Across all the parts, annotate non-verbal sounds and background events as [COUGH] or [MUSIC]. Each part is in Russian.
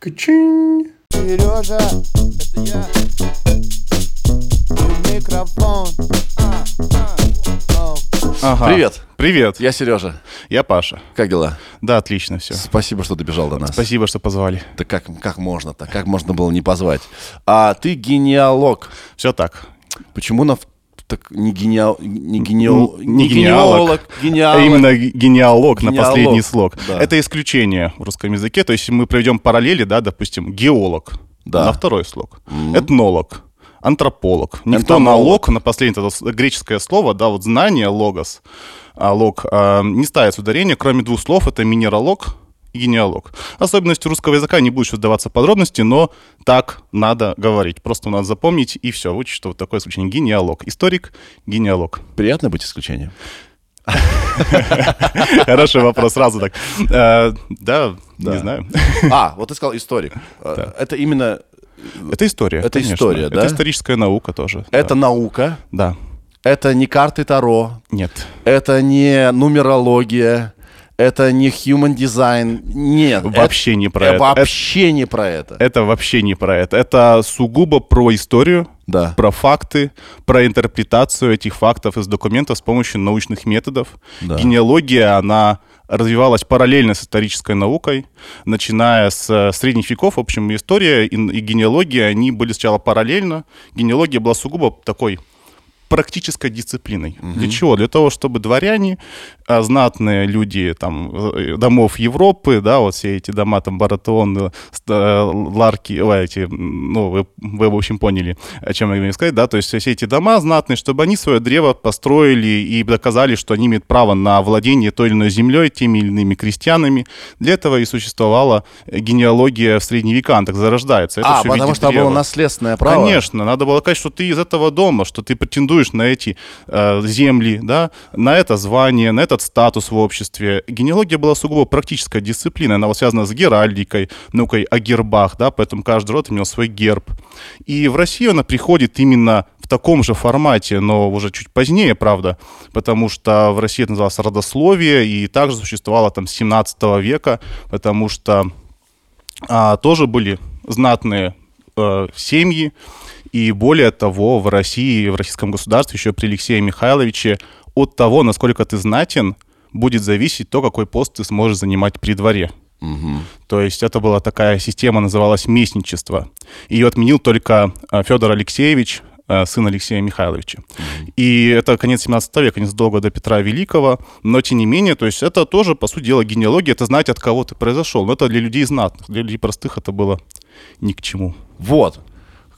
Качин. Сережа, это я. И микрофон. А, а. Ага. Привет. Привет. Я Сережа. Я Паша. Как дела? Да, отлично все. Спасибо, что добежал до нас. Спасибо, что позвали. Да как, как можно-то? Как можно было не позвать? А ты генеалог. Все так. Почему на... Так не генеал... Не, генеал... Н- не генеалог. генеалог. А именно г- генеалог, на последний слог. да. Это исключение в русском языке. То есть мы проведем параллели, да, допустим, геолог Да. на второй слог, этнолог, антрополог. Никто на Энтомолог. лог, на последнее это греческое слово, да, вот знание, логос, а, лог, а, не ставится ударение, кроме двух слов, это минералог и генеалог. Особенности русского языка не буду сейчас вдаваться в подробности, но так надо говорить. Просто надо запомнить и все, выучить, что вот такое исключение. Генеалог. Историк, генеалог. Приятно быть исключением. Хороший вопрос, сразу так. Э, Да, не знаю. А, вот ты сказал историк. Э, Это именно... Это история. Это конечно. история, да? Это историческая наука тоже. Это наука. Да. Это не карты Таро. Нет. Это не нумерология. Это не human design. Нет. Вообще не про э, это. Вообще не про это. Это вообще не про это. Это сугубо про историю, Да. про факты, про интерпретацию этих фактов из документов с помощью научных методов. Да. Генеалогия, она развивалась параллельно с исторической наукой, начиная с э, средних веков. В общем, история и, и генеалогия, они были сначала параллельно. Генеалогия была сугубо такой практической дисциплиной. Для чего? Для того, чтобы дворяне, знатные люди там э, домов Европы, да, вот все эти дома там Баратеон, э, Ларки, ой, эти, ну, вы, вы, в общем, поняли, о чем я имею сказать, да, то есть все эти дома знатные, чтобы они свое древо построили и доказали, что они имеют право на владение той или иной землей, теми или иными крестьянами. Для этого и существовала генеалогия в средние века, она так зарождается. Это А, потому что там было древа. наследственное право. Конечно, надо было сказать, что ты из этого дома, что ты претендуешь на эти э, земли, да, на это звание, на этот статус в обществе. Генеалогия была сугубо практическая дисциплина, она была связана с геральдикой, наукой о гербах, да, поэтому каждый род имел свой герб. И в Россию она приходит именно в таком же формате, но уже чуть позднее, правда, потому что в России это называлось родословие, и также существовало там с 17 века, потому что а, тоже были знатные э, семьи, и более того, в России, в российском государстве, еще при Алексее Михайловиче, от того, насколько ты знатен, будет зависеть то, какой пост ты сможешь занимать при дворе. То есть это была такая система, называлась местничество. Ее отменил только э, Федор Алексеевич, э, сын Алексея Михайловича. И это конец 17 века, незадолго до Петра Великого. Но тем не менее, то есть это тоже, по сути дела, генеалогия, это знать, от кого ты произошел. Но это для людей знатных, для людей простых это было ни к чему. Вот.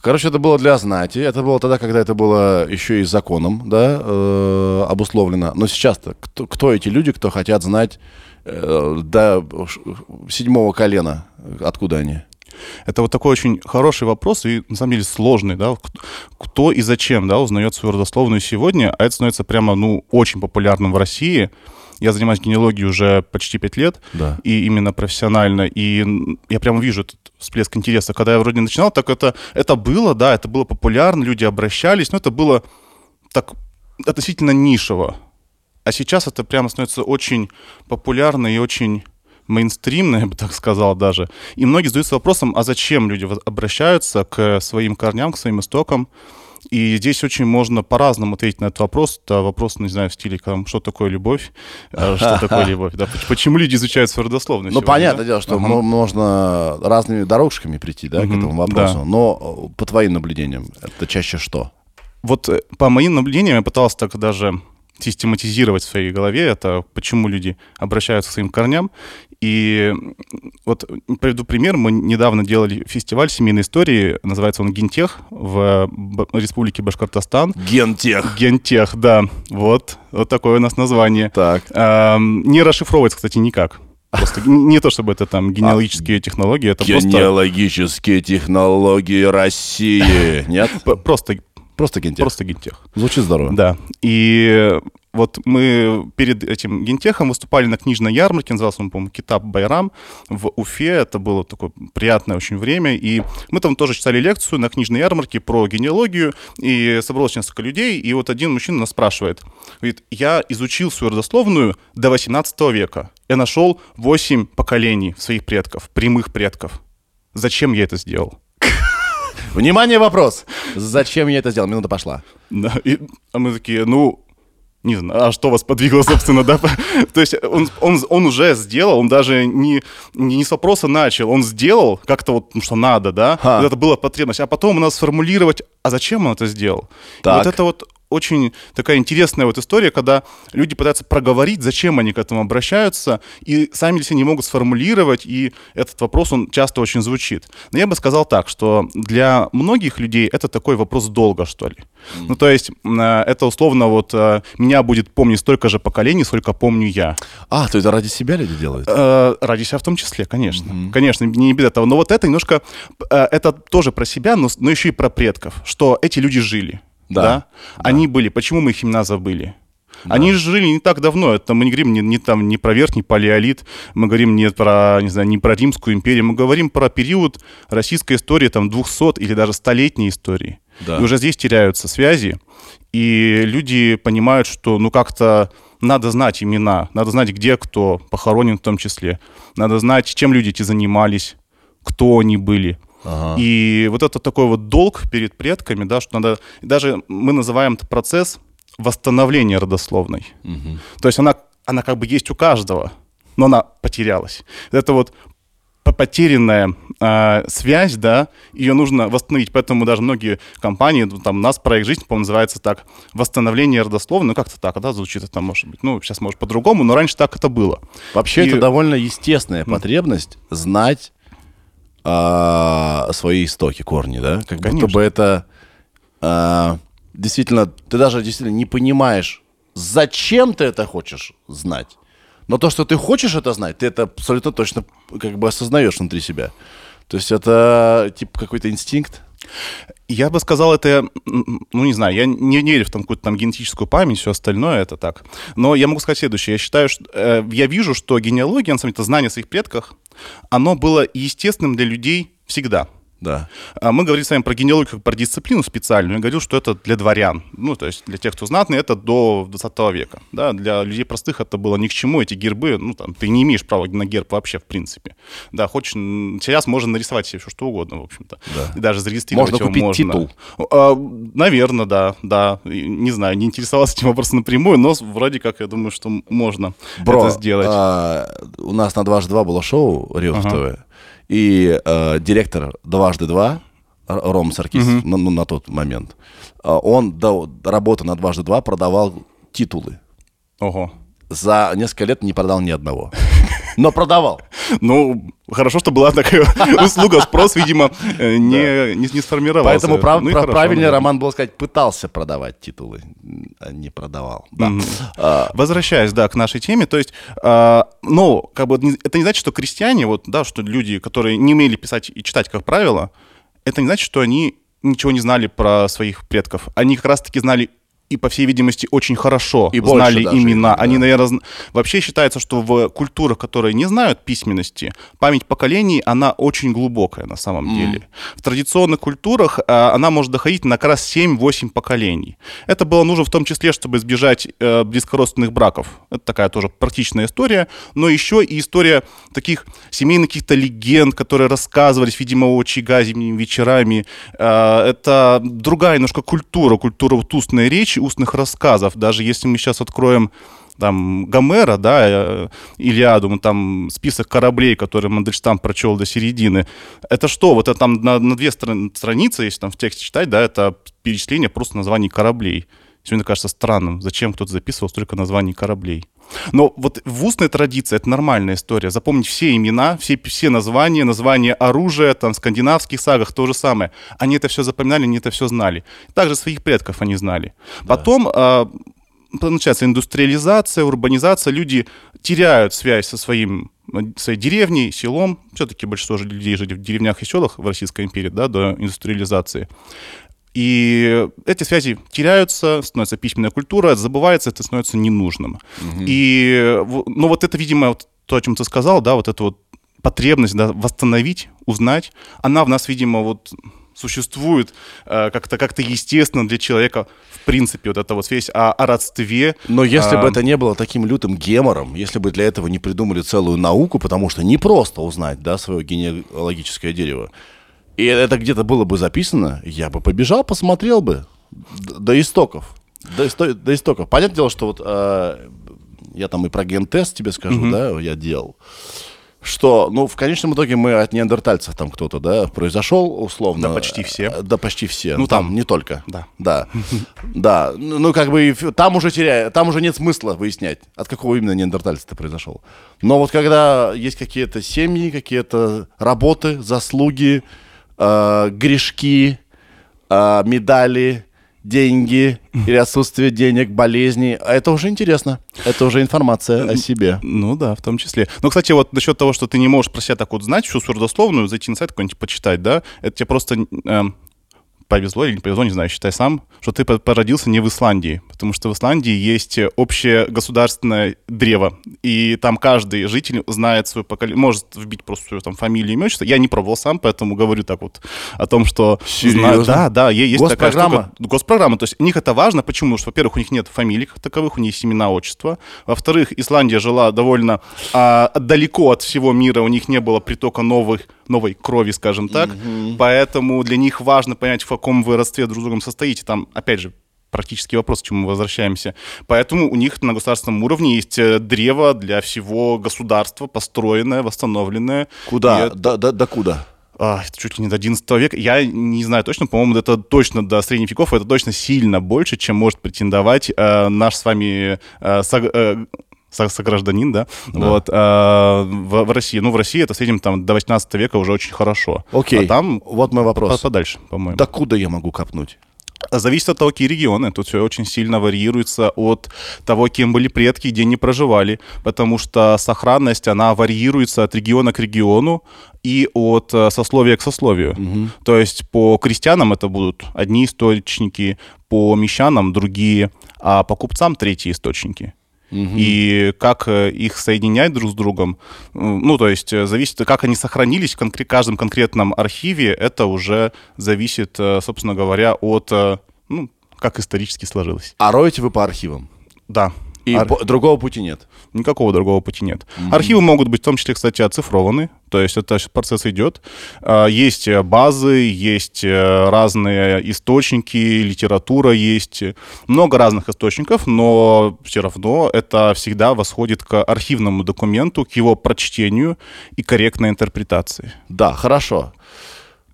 Короче, это было для знати. Это было тогда, когда это было еще и законом, да, э, обусловлено. Но сейчас-то кто, кто эти люди, кто хотят знать э, до седьмого колена, откуда они? Это вот такой очень хороший вопрос и, на самом деле, сложный, да, кто и зачем, да, узнает свою родословную сегодня, а это становится прямо, ну, очень популярным в России. Я занимаюсь генеалогией уже почти пять лет, Да. и именно профессионально, и я прямо вижу этот всплеск интереса. Когда я вроде начинал, так это, это было, да, это было популярно, люди обращались, но это было так относительно нишево. А сейчас это прямо становится очень популярно и очень мейнстримно, [LAUGHS] я бы так сказал даже. И многие задаются вопросом, а зачем люди обращаются к своим корням, к своим истокам. И здесь очень можно по-разному ответить на этот вопрос. Это вопрос, не знаю, в стиле, что такое любовь, э, что [LAUGHS] такое любовь, да, поч- почему люди изучают свою родословную Ну, понятное дело, что можно разными дорожками прийти, да, к этому вопросу. Но э, по твоим наблюдениям, это чаще что? Вот э, по моим наблюдениям я пытался так даже систематизировать в своей голове это, почему люди обращаются к своим корням. И вот приведу пример. Мы недавно делали фестиваль семейной истории, называется он «Гентех» в Республике Башкортостан. Гентех. Гентех, да. Вот, вот такое у нас название. Так. Эм, не расшифровывается, кстати, никак. Просто не то, чтобы это там генеалогические технологии, это просто, Генеалогические технологии России. Нет? просто, Просто гентех. просто гентех. Звучит здорово. Да. И вот мы перед этим гентехом выступали на книжной ярмарке, назывался он, по-моему, Китаб Байрам в Уфе. Это было такое приятное очень время. И мы там тоже читали лекцию на книжной ярмарке про генеалогию. И собралось несколько людей. И вот один мужчина нас спрашивает. Говорит, я изучил свою родословную до 18 века. Я нашел 8 поколений своих предков, прямых предков. зачем я это сделал. Внимание, вопрос. Зачем я это сделал? Минута пошла. Да, и, а мы такие, ну, не знаю, а что вас подвигло, собственно, да? [LAUGHS] То есть он, он, он уже сделал, он даже не, не, с вопроса начал, он сделал как-то вот, ну, что надо, да? Ха. Вот это была потребность. А потом у нас сформулировать, а зачем он это сделал? И Так. вот это вот очень такая интересная вот история, когда люди пытаются проговорить, зачем они к этому обращаются, и сами себя не могут сформулировать, и этот вопрос, он часто очень звучит. Но я бы сказал так, что для многих людей это такой вопрос долга, что ли. Ну, то есть э, это условно вот э, меня будет помнить столько же поколений, сколько помню я. А, то это ради себя люди делают? Э, ради себя в том числе, конечно. Конечно, не без этого. Но вот это немножко, это тоже про себя, но, но еще и про предков, что эти люди жили. Да. Да. Они были. Почему мы их имена забыли? Они же жили не так давно. Это мы не говорим не, не там не про верхний палеолит, мы говорим не про не знаю не про римскую империю, мы говорим про период российской истории там 200 или даже столетней истории. Да. И уже здесь теряются связи, и люди понимают, что ну как-то надо знать имена, надо знать, где кто похоронен в том числе, надо знать, чем люди эти занимались, кто они были. Ага. И вот это такой вот долг перед предками, да, что надо... Даже мы называем это процесс восстановления родословной. Мгм. То есть она, она как бы есть у каждого, но она потерялась. Это вот по- потерянная а, связь, да, ее нужно восстановить. Поэтому даже многие компании, ну, там, у нас проект «Жизнь», по называется так, восстановление родословной, ну, как-то так, да, звучит это, может быть. Ну, сейчас, может, по-другому, но раньше так это было. Вообще И- это довольно естественная потребность знать а, свои истоки, корни, да? Как будто Конечно. бы это а, действительно, ты даже действительно не понимаешь, зачем ты это хочешь знать. Но то, что ты хочешь это знать, ты это абсолютно точно как бы осознаешь внутри себя. То есть это типа какой-то инстинкт. Я бы сказал, это, ну, не знаю, я не верю в там, какую-то там генетическую память, все остальное это так. Но я могу сказать следующее. Я считаю, что, э, я вижу, что генеалогия, на самом деле, это знание о своих предках, оно было естественным для людей всегда. Да. А Мы говорили с вами про генеалогию как про дисциплину специальную. Я говорил, что это для дворян. Ну, то есть для тех, кто знатный, это до 20 века. Да? Для людей простых это было ни к чему. Эти гербы, ну, там, ты не имеешь права на герб вообще, в принципе. Да, хочешь, сейчас можно нарисовать себе все что угодно, в общем-то. Да. И даже зарегистрировать Можно его купить можно. титул. А, наверное, да, да. Не знаю, не интересовался этим вопросом напрямую, но вроде как я думаю, что можно Бро, это сделать. а, у нас на дважды два было шоу Рио Ага. ТВ, и а, директор дважды два Ром Саркис ну, ну, на тот момент, а, он до работы на дважды два продавал титулы. Ого. За несколько лет не продал ни одного. Но продавал. Ну, хорошо, что была такая [LAUGHS] услуга, спрос, видимо, э, не, не, не сформировался. Поэтому прав- Ну прав- да. Роман, было сказать, пытался продавать титулы, а не продавал. Да. А, Возвращаясь, да, к нашей теме, то есть, а, ну, как бы это не значит, что крестьяне, вот, да, что люди, которые не умели писать и читать, как правило, это не значит, что они ничего не знали про своих предков. Они как раз-таки знали и, по всей видимости, очень хорошо И знали даже, имена. да. Они, наверное, вообще считается, что в культурах, которые не знают письменности, память поколений, она очень глубокая на самом деле. В традиционных культурах а, она может доходить на как раз 7-8 поколений. Это было нужно в том числе, чтобы избежать э, близкородственных браков. Это такая тоже практичная история, но еще и история таких семейных каких-то легенд, которые рассказывались, видимо, у очага зимними вечерами. Э, это другая немножко культура, культура вот устной речи, устных рассказов. Даже если мы сейчас откроем там Гомера, да, э, Илиаду, там список кораблей, которые Мандельштам прочел до середины. Это что? Вот это там на, на две стран- страницы, если там в тексте читать, да, это перечисление просто названий кораблей. Сегодня кажется странным, зачем кто-то записывал столько названий кораблей. Но вот в устной традиции это нормальная история. Запомнить все имена, все, все названия, названия оружия, там в скандинавских сагах то же самое. Они это все запоминали, они это все знали. Также своих предков они знали. Потом а, начинается индустриализация, урбанизация, люди теряют связь со своим э, своей деревней, селом. Все-таки большинство же людей жили в деревнях и селах в Российской империи, да, до индустриализации. И эти связи теряются, становится письменная культура, забывается, это становится ненужным. И, в- ну, вот это, видимо, вот то, о чем ты сказал, да, вот эта вот потребность да, восстановить, узнать, она в нас, видимо, вот существует э, как-то как естественно для человека, в принципе, вот эта вот связь о, о родстве. Но если бы А, это не было таким лютым гемором, если бы для этого не придумали целую науку, потому что не просто узнать, да, свое генеалогическое дерево, и это где-то было бы записано, я бы побежал, посмотрел бы до истоков. До, исто- до истоков. Понятное дело, что вот э, я там и про ген-тест тебе скажу, да, я делал. Что, ну, в конечном итоге мы от неандертальцев там кто-то, да, произошел условно. Да почти все. Э, Да почти все. Ну, Ну, там, там. не только. Да. Да. [LAUGHS] Да. Ну, ну, как бы там уже теряя, там уже нет смысла выяснять, от какого именно неандертальца ты произошел. Но вот когда есть какие-то семьи, какие-то работы, заслуги, э, грешки, э, медали, деньги или отсутствие денег, болезни, а это уже интересно. Это уже информация о себе. Ну да, в том числе. Но, кстати, вот насчет того, что ты не можешь про себя так вот знать, всю сурдословную, зайти на сайт какой-нибудь почитать, да, это тебе просто эм, повезло или не повезло, не знаю, считай сам, что ты по- породился не в Исландии, потому что в Исландии есть общее государственное древо, и там каждый житель знает свое поколение, может вбить просто свою там фамилию, имя, отчество. Я не пробовал сам, поэтому говорю так вот о том, что... Серьезно? знаю. Да, да, есть такая Госпрограмма? штука. Госпрограмма. То есть у них это важно. Почему? Потому что, во-первых, у них нет фамилий как таковых, у них есть имена, отчества. Во-вторых, Исландия жила довольно а, далеко от всего мира, у них не было притока новых, новой крови, скажем так. Поэтому для них важно понять, в каком вы родстве друг с другом состоите. Там, опять же, практический вопрос, к чему мы возвращаемся. Поэтому у них на государственном уровне есть э, древо для всего государства, построенное, восстановленное. Куда? И это- До, до, до куда? а, это чуть ли не до 11 века. Я не знаю точно, по-моему, это точно до средних веков, это точно сильно больше, чем может претендовать э, наш с вами э, сог- э, согражданин, да, вот, э, в, в России. Ну, в России это в среднем там до 18 века уже очень хорошо. Окей. А там вот мой вопрос. подальше, по-моему. До куда я могу копнуть? Зависит от того, какие регионы. Тут все очень сильно варьируется от того, кем были предки, где они проживали. Потому что сохранность, она варьируется от региона к региону и от э, сословия к сословию. То есть по крестьянам это будут одни источники, по мещанам другие, а по купцам третьи источники. И как э, их соединять друг с другом, ну, то есть э, зависит, как они сохранились в конкре- каждом конкретном архиве, это уже зависит, э, собственно говоря, от, ну, как исторически сложилось. А роете вы по архивам? Да. И Ар- другого пути нет. Никакого другого пути нет. Архивы могут быть в том числе, кстати, оцифрованы, то есть это процесс идет. А, Есть э, базы, есть э, разные источники, литература есть, много разных источников, но все равно это всегда восходит к архивному документу, к его прочтению и корректной интерпретации. Да, хорошо.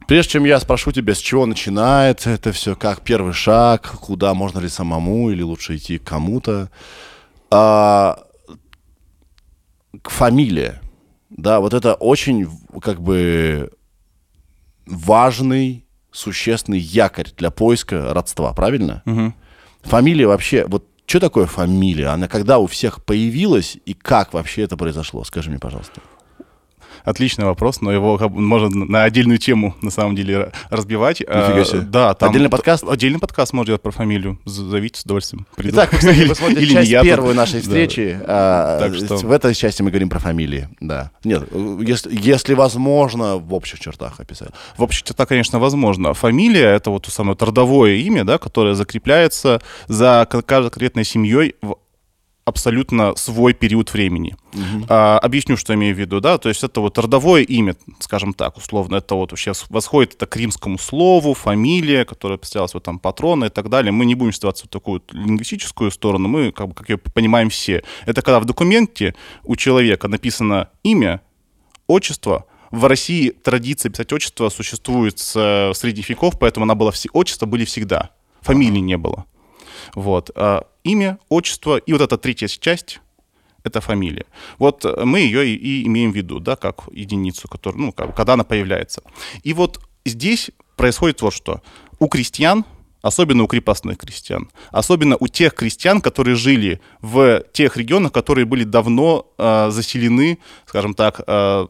Прежде чем я спрошу тебя, с чего начинается это все, как первый шаг, куда можно ли самому или лучше идти к кому-то, а, фамилия. Да, вот это очень как бы важный, существенный якорь для поиска родства, правильно? Фамилия вообще, вот что такое фамилия? Она когда у всех появилась и как вообще это произошло? Скажи мне, пожалуйста. Отличный вопрос, но его можно на отдельную тему, на самом деле, разбивать. Нифига А, себе. Да, там... Отдельный подкаст? Отдельный подкаст можно делать про фамилию. Зовите с удовольствием. Приду. Итак, вы, кстати, посмотрите или часть я первую нашей Да. встречи. а, Так что- В этой части мы говорим про фамилии. Да. Нет, э, если, если возможно, в общих чертах описать. В общем, это, конечно, возможно. Фамилия — это вот то самое родовое имя, да, которое закрепляется за каждой конкретной семьей в абсолютно свой период времени. А, объясню, что имею в виду, да, то есть это вот родовое имя, скажем так, условно, это вот вообще восходит это к римскому слову, фамилия, которая представлялась вот там патрона и так далее. Мы не будем вставаться в такую лингвистическую сторону, мы как бы, как ее понимаем все. Это когда в документе у человека написано имя, отчество. В России традиция писать отчество существует с э, средних веков, поэтому она была все отчества были всегда. Фамилии не было. Вот. Имя, отчество и вот эта третья часть это фамилия. Вот э, мы ее и, и имеем в виду, да, как единицу, которая, ну, как, когда она появляется. И вот здесь происходит вот что. У крестьян, особенно у крепостных крестьян, особенно у тех крестьян, которые жили в тех регионах, которые были давно э, заселены, скажем так, э,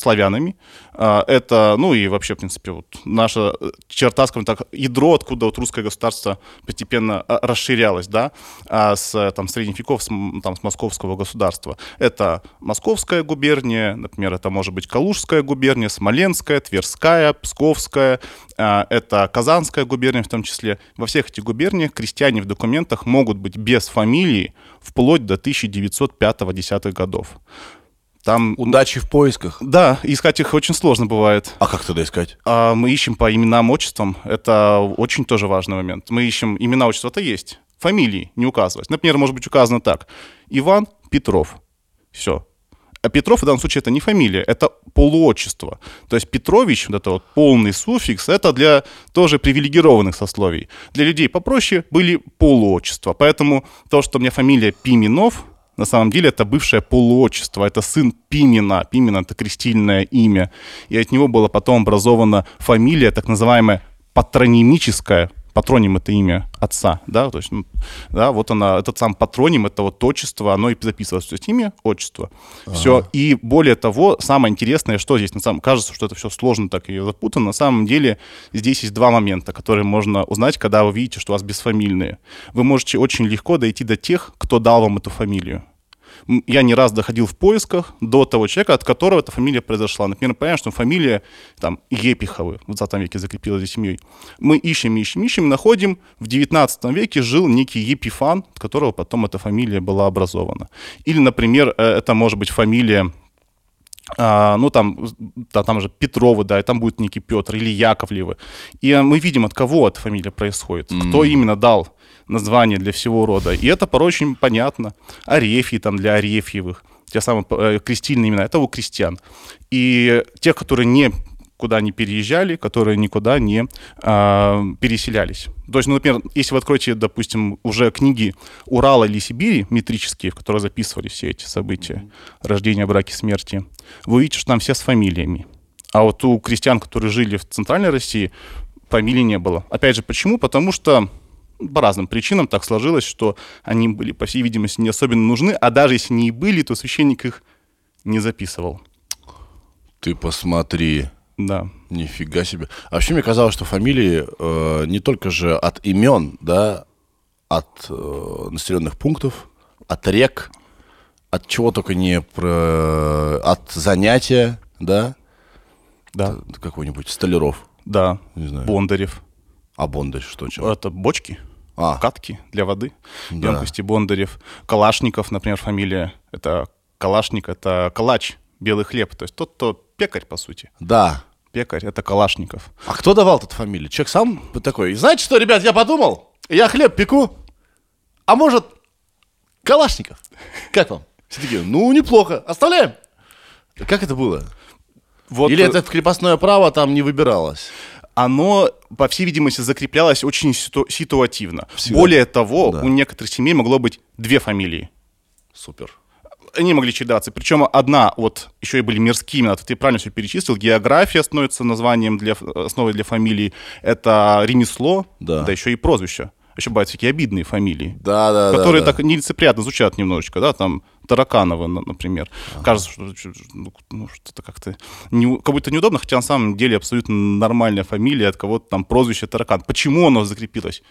славянами. А, Это, ну и вообще, в принципе, вот наша э, черта, скажем так, ядро, откуда вот русское государство постепенно а, расширялось, да, а с э, там, средних веков, с, там, с московского государства. Это Московская губерния, например, это может быть Калужская губерния, Смоленская, Тверская, Псковская, это Казанская губерния в том числе. Во всех этих губерниях крестьяне в документах могут быть без фамилии вплоть до 1905-10 годов. Там, Удачи в поисках. да, искать их очень сложно бывает. А как тогда искать? А мы ищем по именам, отчествам. Это очень тоже важный момент. Мы ищем имена, отчества, это есть. Фамилии не указывать. Например, может быть указано так. Иван Петров. Все. А Петров в данном случае это не фамилия, это полуотчество. То есть Петрович, вот это вот полный суффикс, это для тоже привилегированных сословий. Для людей попроще были полуотчества. Поэтому то, что у меня фамилия Пименов, на самом деле это бывшее полуотчество, это сын Пимена. Пимен это крестильное имя. И от него была потом образована фамилия, так называемая патронимическая, патроним это имя отца, да, то есть, ну, да, вот она, этот сам патроним, это вот отчество, оно и записывалось, то есть имя, отчество, все, и более того, самое интересное, что здесь, на самом, кажется, что это все сложно так и запутано, на самом деле здесь есть два момента, которые можно узнать, когда вы видите, что у вас бесфамильные. Вы можете очень легко дойти до тех, кто дал вам эту фамилию. Я не раз доходил в поисках до того человека, от которого эта фамилия произошла. Например, понимаем, что фамилия там Епиховы в 20 веке закрепилась за семьей. Мы ищем, ищем, ищем, находим. В 19 веке жил некий Епифан, от которого потом эта фамилия была образована. Или, например, э, это может быть фамилия а, ну там, да, там же Петровы, да, и там будет некий Петр или Яковлевы. И э, мы видим, от кого эта фамилия происходит, кто именно дал название для всего рода. И это порой очень понятно. Арефий там для Арефьевых, те самые э, крестильные имена, это у крестьян. И тех, которые не куда не переезжали, которые никуда не а, переселялись. То есть, ну, например, если вы откроете, допустим, уже книги Урала или Сибири, метрические, в которые записывали все эти события, рождения, браки, смерти, вы увидите, что там все с фамилиями. А вот у крестьян, которые жили в Центральной России, фамилий не было. Опять же, почему? Потому что по разным причинам так сложилось, что они были, по всей видимости, не особенно нужны, а даже если они и были, то священник их не записывал. Ты посмотри. Да. Нифига себе. А вообще мне казалось, что фамилии э, не только же от имен, да, от э, населенных пунктов, от рек, от чего только не про... от занятия, да, Да. какой-нибудь столяров. Да. Не знаю. Бондарев. А Бондарь что, чем? Это бочки, А. катки для воды, Да. емкости Бондарев. Калашников, например, фамилия. Это Калашник, это калач, белый хлеб. То есть тот, кто пекарь, по сути. Да. Пекарь, это Калашников. А кто давал тут фамилию? Человек сам такой, знаете что, ребят, я подумал, я хлеб пеку, а может, Калашников? Как вам? Все такие, ну, неплохо, оставляем. Как это было? Вот Или э, это крепостное право там не выбиралось? Оно, по всей видимости, закреплялось очень ситу- ситуативно. Всегда. Более того, Да. у некоторых семей могло быть две фамилии. Супер. Они могли чередоваться. Причем одна, вот еще и были мирские имена, ты правильно все перечислил. География становится названием для, ф- основой для фамилии. Это ремесло, Да. еще и прозвища. Еще бывают всякие обидные фамилии. Да, да, которые да, да. так нелицеприятно звучат немножечко, да, там Тараканова, на- например. Кажется, что ну, ну, что-то как-то не, как будто неудобно, хотя на самом деле абсолютно нормальная фамилия от кого-то там прозвище Таракан. Почему оно закрепилось?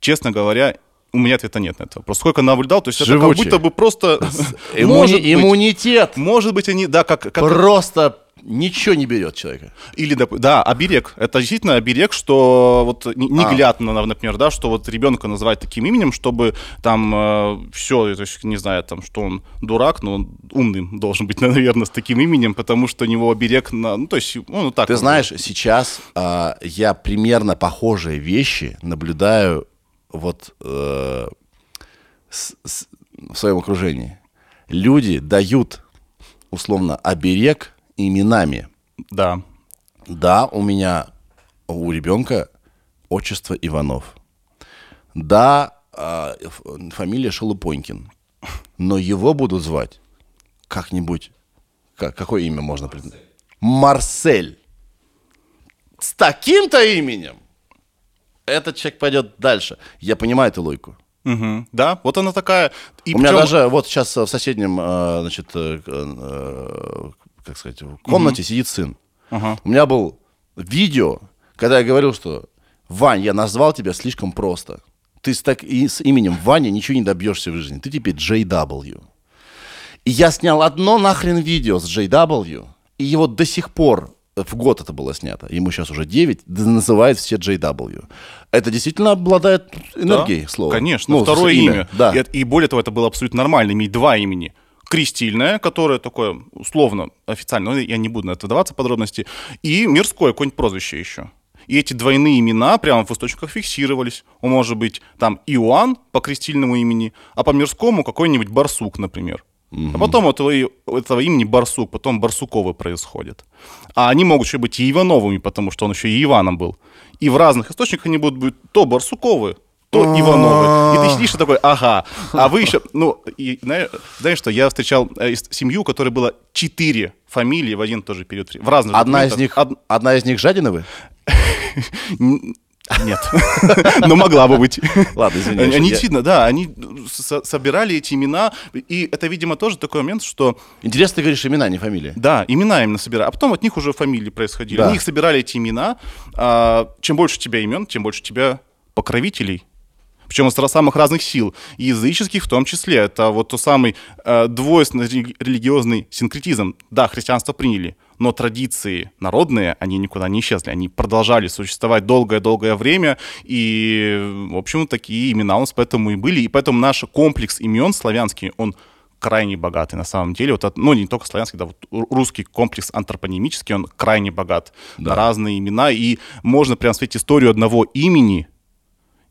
Честно говоря, у меня ответа нет на это вопрос. Сколько наблюдал, то есть это как Живучий. будто бы просто... [LAUGHS] Иммуни- может быть, Иммунитет может быть, они, да, как... как просто ничего не берет человека. или, да, оберег. Это действительно оберег, что вот не- А. неглядно, например, да, что вот ребенка называть таким именем, чтобы там все, то есть, не знаю, там, что он дурак, но он умным должен быть, [LAUGHS] наверное, с таким именем, потому что у него оберег на, ну, то есть, ну, так. Ты знаешь, сейчас а, я примерно похожие вещи наблюдаю вот э, с- с- в своем окружении. Люди дают, условно, оберег именами. Да, Да, у меня, у ребенка отчество Иванов. Да, а, фамилия Шелупонькин. Но его будут звать как-нибудь... Как, какое имя можно придумать? Марсель. С таким-то именем этот человек пойдет дальше. Я понимаю эту логику. Мгм. да, вот она такая. И У меня причем- даже вот сейчас в соседнем, э, значит, э, э, как сказать, в комнате сидит сын. Ага. У меня был видео, когда я говорил, что Вань, я назвал тебя слишком просто. Ты с, так, и с именем Ваня ничего не добьешься в жизни. Ты теперь JW. И я снял одно нахрен видео с JW, и его до сих пор, э, в год это было снято, ему сейчас уже 9, д- называют все JW. Это действительно обладает энергией, Да, слово. Конечно, Ну, второе имя. Да. И, и более того, это было абсолютно нормально иметь два имени. Крестильное, которое такое условно официально, но я не буду на это вдаваться в подробности, и мирское какое-нибудь прозвище еще. И эти двойные имена прямо в источниках фиксировались. Он может быть там Иоанн по крестильному имени, а по мирскому какой-нибудь Барсук, например. А потом этого, этого имени Барсук, потом Барсуковы происходят. А они могут еще быть и Ивановыми, потому что он еще и Иваном был. И в разных источниках они будут быть то Барсуковы, то Ивановы. И ты сидишь и такой, ага. А вы еще, ну, и, знаешь, знаешь что, я встречал э, семью, у которой было четыре фамилии в один и тот же период. В разных Одна из них, одна из них Жадиновы? [LAUGHS] Нет. [LAUGHS] Но могла бы быть. Ладно, извини, Они действительно, да, они со- собирали эти имена. И это, видимо, тоже такой момент, что Интересно, ты говоришь имена, не фамилия. да, имена именно собирали, а потом от них уже фамилии происходили. Они их собирали, эти имена. А, чем больше у тебя имен, тем больше у тебя покровителей. Причем из самых разных сил, и языческих в том числе. Это вот тот самый э, двойственный рели- религиозный синкретизм. Да, христианство приняли, но традиции народные, они никуда не исчезли. Они продолжали существовать долгое-долгое время, и, в общем, такие имена у нас поэтому и были. И поэтому наш комплекс имен славянский, он крайне богатый на самом деле. Вот, от- ну, не только славянский, да, вот ру- русский комплекс антропонимический, он крайне богат на разные имена. И можно прям смотреть историю одного имени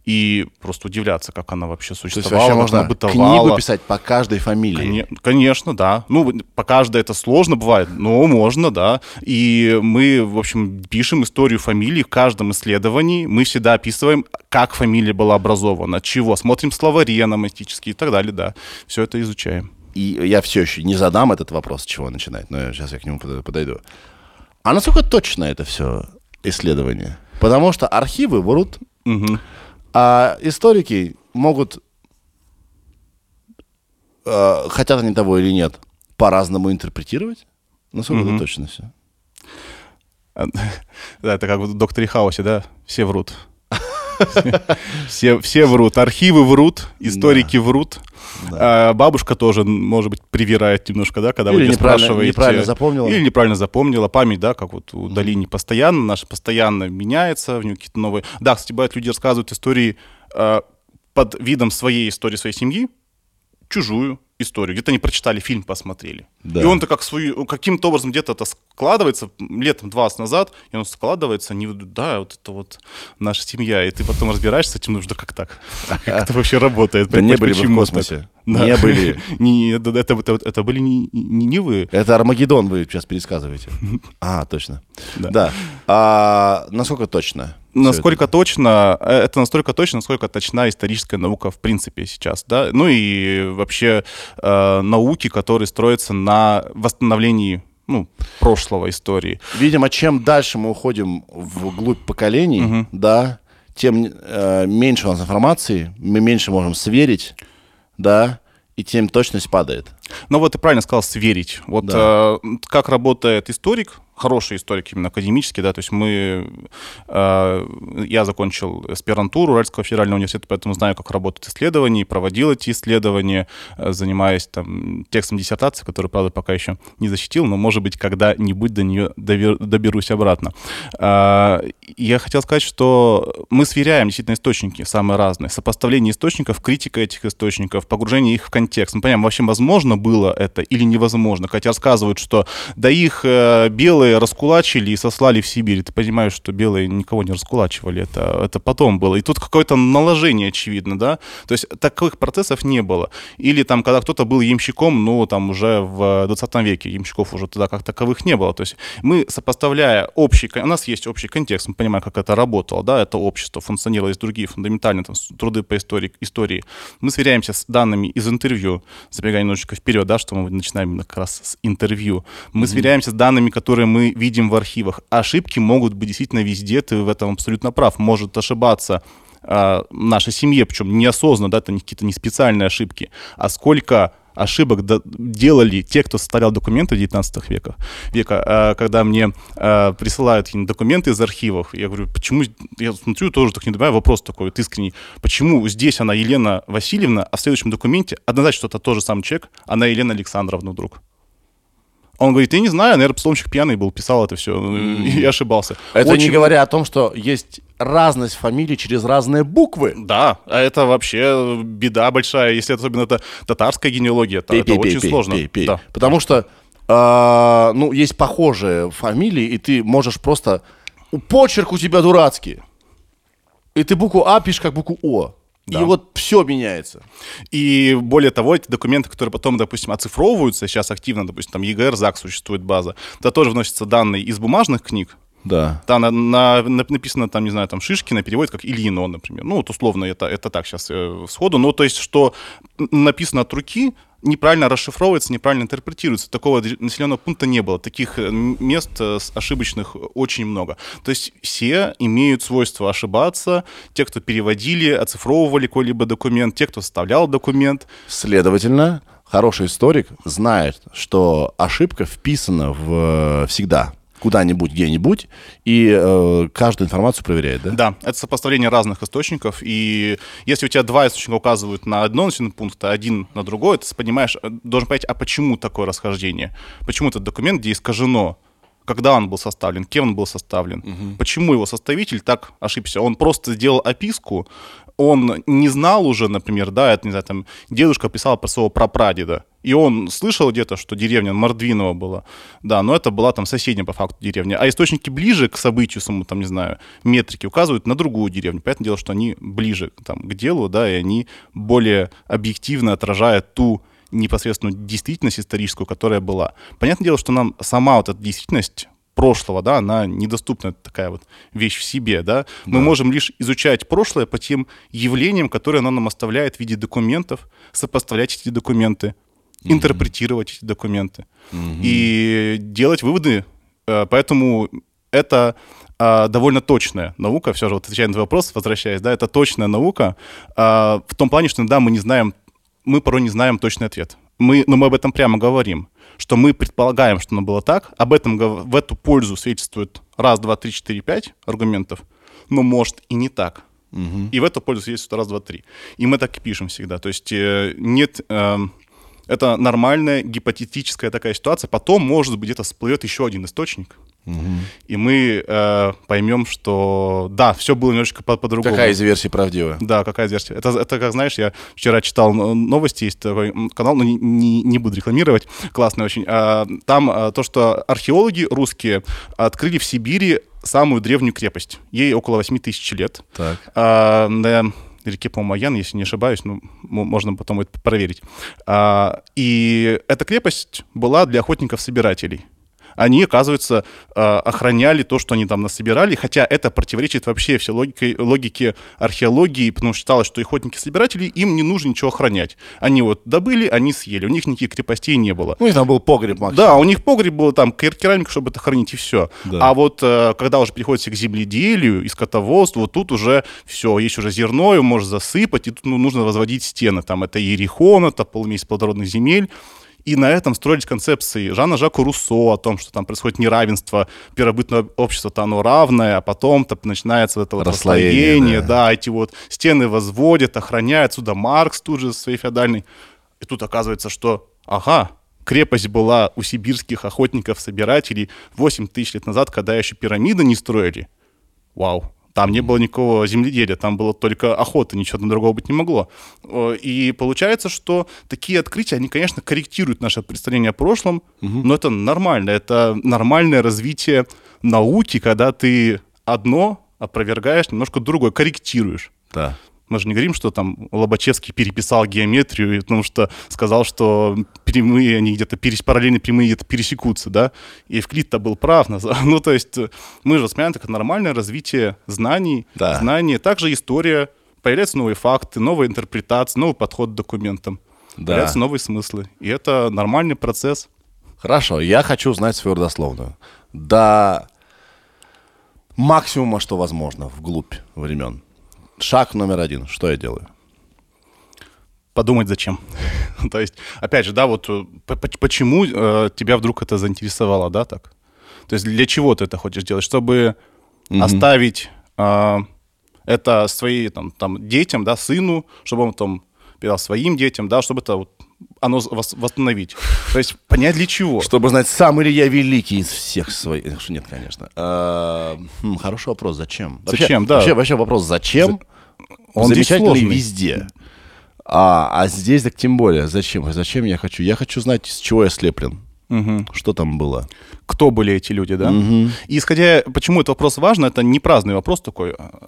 и просто удивляться, как она вообще То есть существовала, вообще можно бытовала. книгу писать по каждой фамилии. Коне- Конечно, да. Ну, по каждой это сложно бывает, но можно, да. И мы, в общем, пишем историю фамилии в каждом исследовании. Мы всегда описываем, как фамилия была образована, чего. Смотрим словари аномастические и так далее, да. Все это изучаем. И я все еще не задам этот вопрос, с чего начинать, но сейчас я к нему под- подойду. А насколько точно это все исследование? Потому что архивы врут, Мгм. А историки могут, э, хотят они того или нет, по-разному интерпретировать. Насколько это точно все? А, [LAUGHS] Да, это как в «Докторе Хаусе», да? Все врут. Все, все врут. Архивы врут, историки врут. А, бабушка тоже, может быть, привирает немножко, да, когда вы Или ее неправильно- спрашиваете. неправильно запомнила. Или неправильно запомнила. Память, да, как вот у Дали не постоянно, наша постоянно меняется, в нее какие-то новые... Да, кстати, бывает, люди рассказывают истории э, под видом своей истории своей семьи, чужую историю. Где-то они прочитали фильм, посмотрели. Да. И он-то как свою, каким-то образом где-то это складывается, летом 20 назад, и он складывается, они, да, вот это вот наша семья, и ты потом разбираешься с этим, ну что, как так? [LAUGHS] Как это вообще работает? Да не были в космосе. Не были. [LAUGHS] Это, были не, вы. Это Армагеддон вы сейчас пересказываете. [LAUGHS] А, точно. Да. Да. А насколько точно? Насколько точно, э, это настолько точно, насколько точна историческая наука в принципе сейчас, да, ну и вообще э, науки, которые строятся на восстановлении, ну, прошлого истории. Видимо, чем дальше мы уходим вглубь поколений, да, тем э, меньше у нас информации, мы меньше можем сверить, да, и тем точность падает. Ну вот ты правильно сказал, сверить. Вот Да. э, как работает историк, хороший историк именно академический, да, то есть мы, э, я закончил аспирантуру Уральского федерального университета, поэтому знаю, как работают исследования, проводил эти исследования, э, занимаясь там текстом диссертации, который, правда, пока еще не защитил, но, может быть, когда-нибудь до нее довер- доберусь обратно. Э, я хотел сказать, что мы сверяем действительно источники самые разные, сопоставление источников, критика этих источников, погружение их в контекст. Мы понимаем, вообще возможно было это или невозможно. Хотя рассказывают, что да их э, белые раскулачили и сослали в Сибирь. Ты понимаешь, что белые никого не раскулачивали. Это, это потом было. И тут какое-то наложение, очевидно, да? То есть таких процессов не было. Или там, когда кто-то был ямщиком, ну, там уже в 20 веке ямщиков уже тогда как таковых не было. То есть мы, сопоставляя общий... У нас есть общий контекст, мы понимаем, как это работало, да, это общество функционировало, есть другие фундаментальные там, труды по истории, истории. Мы сверяемся с данными из интервью, забегая немножечко вперед, да, что мы начинаем именно как раз с интервью. Мы сверяемся с данными, которые мы видим в архивах. Ошибки могут быть действительно везде, ты в этом абсолютно прав. Может ошибаться а, нашей семье, причем неосознанно, да, это какие-то не специальные ошибки, а сколько ошибок делали те, кто составлял документы в 19 века, века когда мне а, присылают документы из архивов, я говорю, почему, я смотрю, тоже так не добавляю, вопрос такой вот искренний, почему здесь она Елена Васильевна, а в следующем документе однозначно, что это тот же самый человек, она Елена Александровна вдруг. Он говорит, я не знаю, наверное, постановщик пьяный был, писал это все, и ошибался. Это Очень- не говоря о том, что есть разность фамилий через разные буквы. Да, а это вообще беда большая, если особенно это татарская генеалогия, то Пей, это пей, очень пей, сложно. пей, пей. Да. Потому что, а, ну, есть похожие фамилии, и ты можешь просто... Почерк у тебя дурацкий. И ты букву А пишешь как букву О. Да. И вот все меняется. И более того, эти документы, которые потом, допустим, оцифровываются, сейчас активно, допустим, там ЕГР, ЗАГС существует база, туда тоже вносятся данные из бумажных книг, Да. там на- на- на- написано, там, не знаю, там Шишкина переводит как Ильино, например. Ну, вот условно это, это так сейчас э, сходу. Ну, то есть, что написано от руки, неправильно расшифровывается, неправильно интерпретируется. Такого населенного пункта не было. Таких э, мест э, ошибочных очень много. То есть все имеют свойство ошибаться. Те, кто переводили, оцифровывали какой-либо документ, те, кто составлял документ. Следовательно, хороший историк знает, что ошибка вписана в, всегда куда-нибудь, где-нибудь, и э, каждую информацию проверяет, да? Да, это сопоставление разных источников, и если у тебя два источника указывают на одно населенный пункт, а один на другой, ты понимаешь, э, должен понять, а почему такое расхождение? Почему этот документ, где искажено? Когда он был составлен, кем он был составлен, почему его составитель так ошибся? Он просто сделал описку, он не знал уже, например, да, это, не знаю, там, дедушка писал про своего прапрадеда, и он слышал где-то, что деревня Мордвинова была, да, но это была там соседняя по факту деревня, а источники ближе к событию самому, там, не знаю, метрики указывают на другую деревню, понятное дело, что они ближе там, к делу, да, и они более объективно отражают ту непосредственную действительность историческую, которая была. Понятное дело, что нам сама вот эта действительность прошлого, да, она недоступна, это такая вот вещь в себе, да. Мы можем лишь изучать прошлое по тем явлениям, которые оно нам оставляет в виде документов, сопоставлять эти документы, интерпретировать эти документы и делать выводы. Э, Поэтому это а, довольно точная наука, все же, вот отвечая на твой вопрос, возвращаясь, да, это точная наука а, в том плане, что да, мы не знаем, мы порой не знаем точный ответ. Мы, но мы об этом прямо говорим, что мы предполагаем, что оно было так, об этом в эту пользу свидетельствует раз, два, три, четыре, пять аргументов, но может и не так. И в эту пользу свидетельствует раз, два, три. И мы так и пишем всегда. То есть э, нет... эм, это нормальная гипотетическая такая ситуация. Потом, может быть, где-то всплывет еще один источник. И мы э, поймем, что да, все было немножечко по- по-другому. Какая из версий правдивая? Да, какая версия? Это, это как, знаешь, я вчера читал н- новости, есть такой канал, но не, не- не буду рекламировать, классный очень. А, Там а, то, что археологи русские открыли в Сибири самую древнюю крепость. Ей около 8 тысяч лет. Так. А, на реке, по-моему, Аян, если не ошибаюсь, ну, можно потом это проверить. А, и эта крепость была для охотников-собирателей. Они, оказывается, а, охраняли то, что они там насобирали, хотя это противоречит вообще всей логике, логике археологии, потому что считалось, что охотники-собиратели, им не нужно ничего охранять. Они вот добыли, они съели, у них никаких крепостей не было. Ну, и там был погреб, Макс. Да, у них погреб был там кер- керамика, чтобы это хранить, и все. Да. А вот э, когда уже приходится к земледелию и скотоводству, вот тут уже все, есть уже зерно, его можно засыпать, и тут ну, нужно возводить стены. Там это Ерихон, это полумесяц плодородных земель. И на этом строились концепции Жана Жака Руссо о том, что там происходит неравенство, первобытное общество-то оно равное, а потом-то начинается вот это вот Расслоение, расслоение, да. да, эти вот стены возводят, охраняют, отсюда Маркс тут же своей феодальной. И тут оказывается, что, ага, крепость была у сибирских охотников-собирателей 8 тысяч лет назад, когда еще пирамиды не строили. Вау. Там не было никакого земледелия, там было только охота, ничего там другого быть не могло. О, И получается, что такие открытия, они, конечно, корректируют наше представление о прошлом, но это нормально, это нормальное развитие науки, когда ты одно опровергаешь, немножко другое, корректируешь. Да. Мы же не говорим, что там Лобачевский переписал геометрию, потому что сказал, что прямые, они где-то перес, параллельные прямые где-то пересекутся, да? И Евклид-то был прав. [LAUGHS] Ну, то есть мы же воспринимаем как нормальное развитие знаний, Да. знания. Также история, появляются новые факты, новые интерпретации, новый подход к документам. Да. Появляются новые смыслы. И это нормальный процесс. Хорошо, я хочу узнать свою родословную. До максимума, что возможно, вглубь времен. Шаг номер один. Что я делаю? подумать зачем. [LAUGHS] То есть, опять же, да, вот э, почему э, тебя вдруг это заинтересовало, да, так? То есть для чего ты это хочешь делать? Чтобы оставить э, это своим там, там, детям, да, сыну, чтобы он там передал своим детям, да, чтобы это вот, оно вос- восстановить. То есть понять для чего. Чтобы знать, сам ли я великий из всех своих... Нет, конечно. Хороший вопрос, зачем? Зачем, да. Вообще вопрос, зачем? Он замечательный везде. А, а здесь так тем более. Зачем? Зачем я хочу? Я хочу знать, с чего я слеплен. Что там было? кто были эти люди, да? И исходя, почему этот вопрос важен, это не праздный вопрос такой, а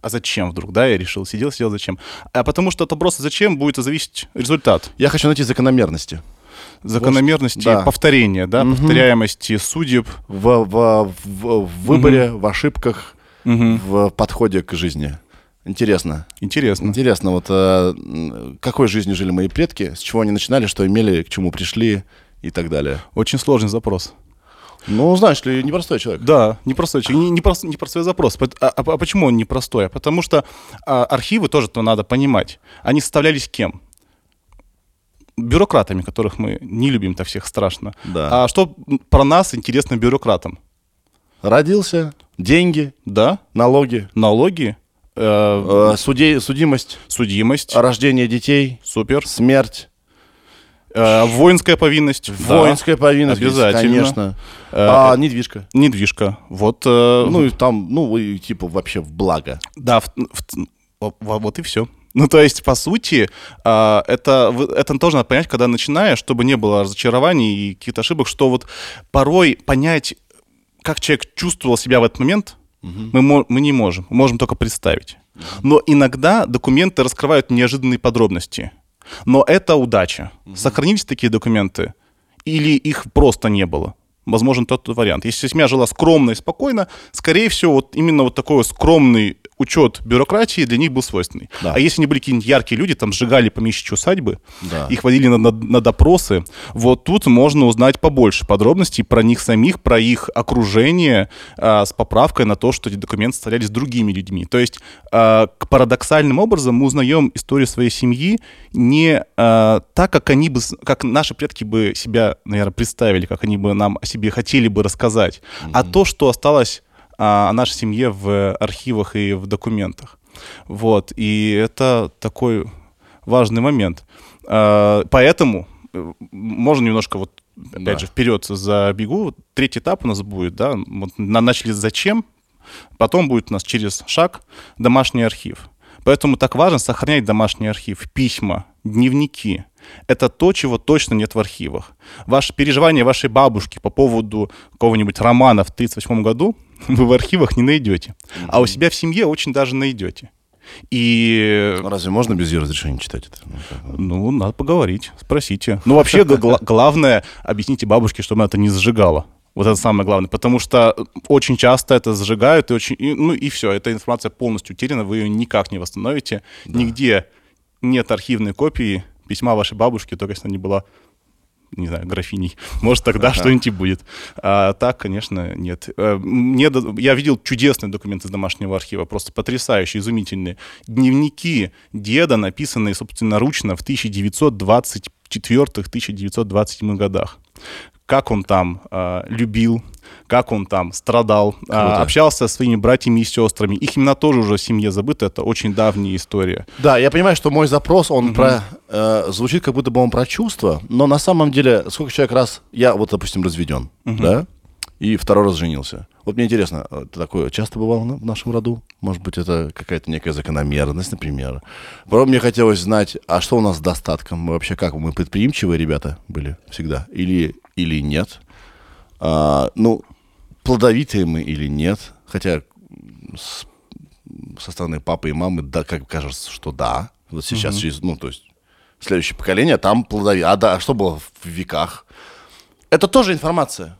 а зачем вдруг, да, я решил, сидел, сидел, зачем? А потому что от вопроса зачем будет зависеть результат, Я хочу найти закономерности. закономерности, да. повторения, да, повторяемости судеб. В, в- в- в выборе, в ошибках, в подходе к жизни. Интересно. Интересно. Интересно, вот э, какой жизнью жили мои предки, с чего они начинали, что имели, к чему пришли и так далее. Очень сложный запрос. Ну, знаешь ли, непростой человек. Да, непростой, человек, не, непрост- непростой запрос. А, а- а почему он непростой? А Потому что а, архивы тоже то надо понимать. Они составлялись кем? Бюрократами, которых мы не любим так всех страшно. Да. А что про нас интересно бюрократам? Родился, деньги, Да, налоги, налоги, э, э, суде- судимость, судимость, рождение детей, супер, смерть, э, воинская повинность, да, воинская повинность, обязательно. конечно. Э, а недвижка. недвижка. Вот, э, Ну и там, ну и типа вообще в благо. Да, в- в- во- вот и все. Ну, то есть, по сути, а, это, в- это тоже надо понять, когда начинаешь, чтобы не было разочарований и каких-то ошибок, что вот порой понять, как человек чувствовал себя в этот момент, мы, мо- мы не можем. Мы можем только представить. Но иногда документы раскрывают неожиданные подробности. Но это удача. Сохранились такие документы? Или их просто не было? Возможен тот вариант. Если семья жила скромно и спокойно, скорее всего, вот именно вот такой скромный учет бюрократии для них был свойственный. Да. А если не были какие-нибудь яркие люди, там сжигали помещичьи усадьбы, Да. их водили на, на- на допросы, вот тут можно узнать побольше подробностей про них самих, про их окружение а, с поправкой на то, что эти документы составлялись другими людьми. То есть а, парадоксальным образом мы узнаем историю своей семьи не а, так, как они бы, как наши предки бы себя, наверное, представили, как они бы нам о себе хотели бы рассказать, а то, что осталось о нашей семье в архивах и в документах. Вот, и это такой важный момент. А, Поэтому э, можно немножко вот опять Да. же вперед забегу. Третий этап у нас будет, да, вот на- начали зачем, потом будет у нас через шаг домашний архив. Поэтому так важно сохранять домашний архив, письма, дневники. Это то, чего точно нет в архивах. Ваши переживания вашей бабушки по поводу какого-нибудь романа в 1938 году [LAUGHS] вы в архивах не найдете. А у себя в семье очень даже найдете. И Разве можно без ее разрешения читать это? Ну, ну, надо поговорить, спросите. [LAUGHS] Ну, вообще, главное, объясните бабушке, чтобы она это не сжигала. Вот это самое главное, потому что очень часто это сжигают, и очень, и- ну и все, эта информация полностью утеряна, вы ее никак не восстановите. Нигде нет архивной копии письма вашей бабушки, только если она не была, не знаю, графиней. [LAUGHS] Может, тогда что-нибудь и будет. А так, конечно, нет. Э, Мне, я видел чудесные документы из домашнего архива, просто потрясающие, изумительные. Дневники деда, написанные собственноручно в 1924-1927 годах. Как он там а, любил, как он там страдал, а, Круто. общался со своими братьями и сестрами. Их имена тоже уже в семье забыты, это очень давняя история. Да, я понимаю, что мой запрос, он про э, звучит, как будто бы он про чувства, но на самом деле, сколько человек раз, я вот, допустим, разведен, да, и второй раз женился. Вот мне интересно, это такое часто бывало в нашем роду? Может быть, это какая-то некая закономерность, например. Потом мне хотелось знать, а что у нас с достатком? Мы вообще как? Мы предприимчивые ребята были всегда? Или, или нет? А, ну, плодовитые мы или нет? Хотя с- со стороны папы и мамы, да, как кажется, что да. Вот сейчас, через, ну, то есть, следующее поколение, там плодовитые. А да, а что было в веках? Это тоже информация.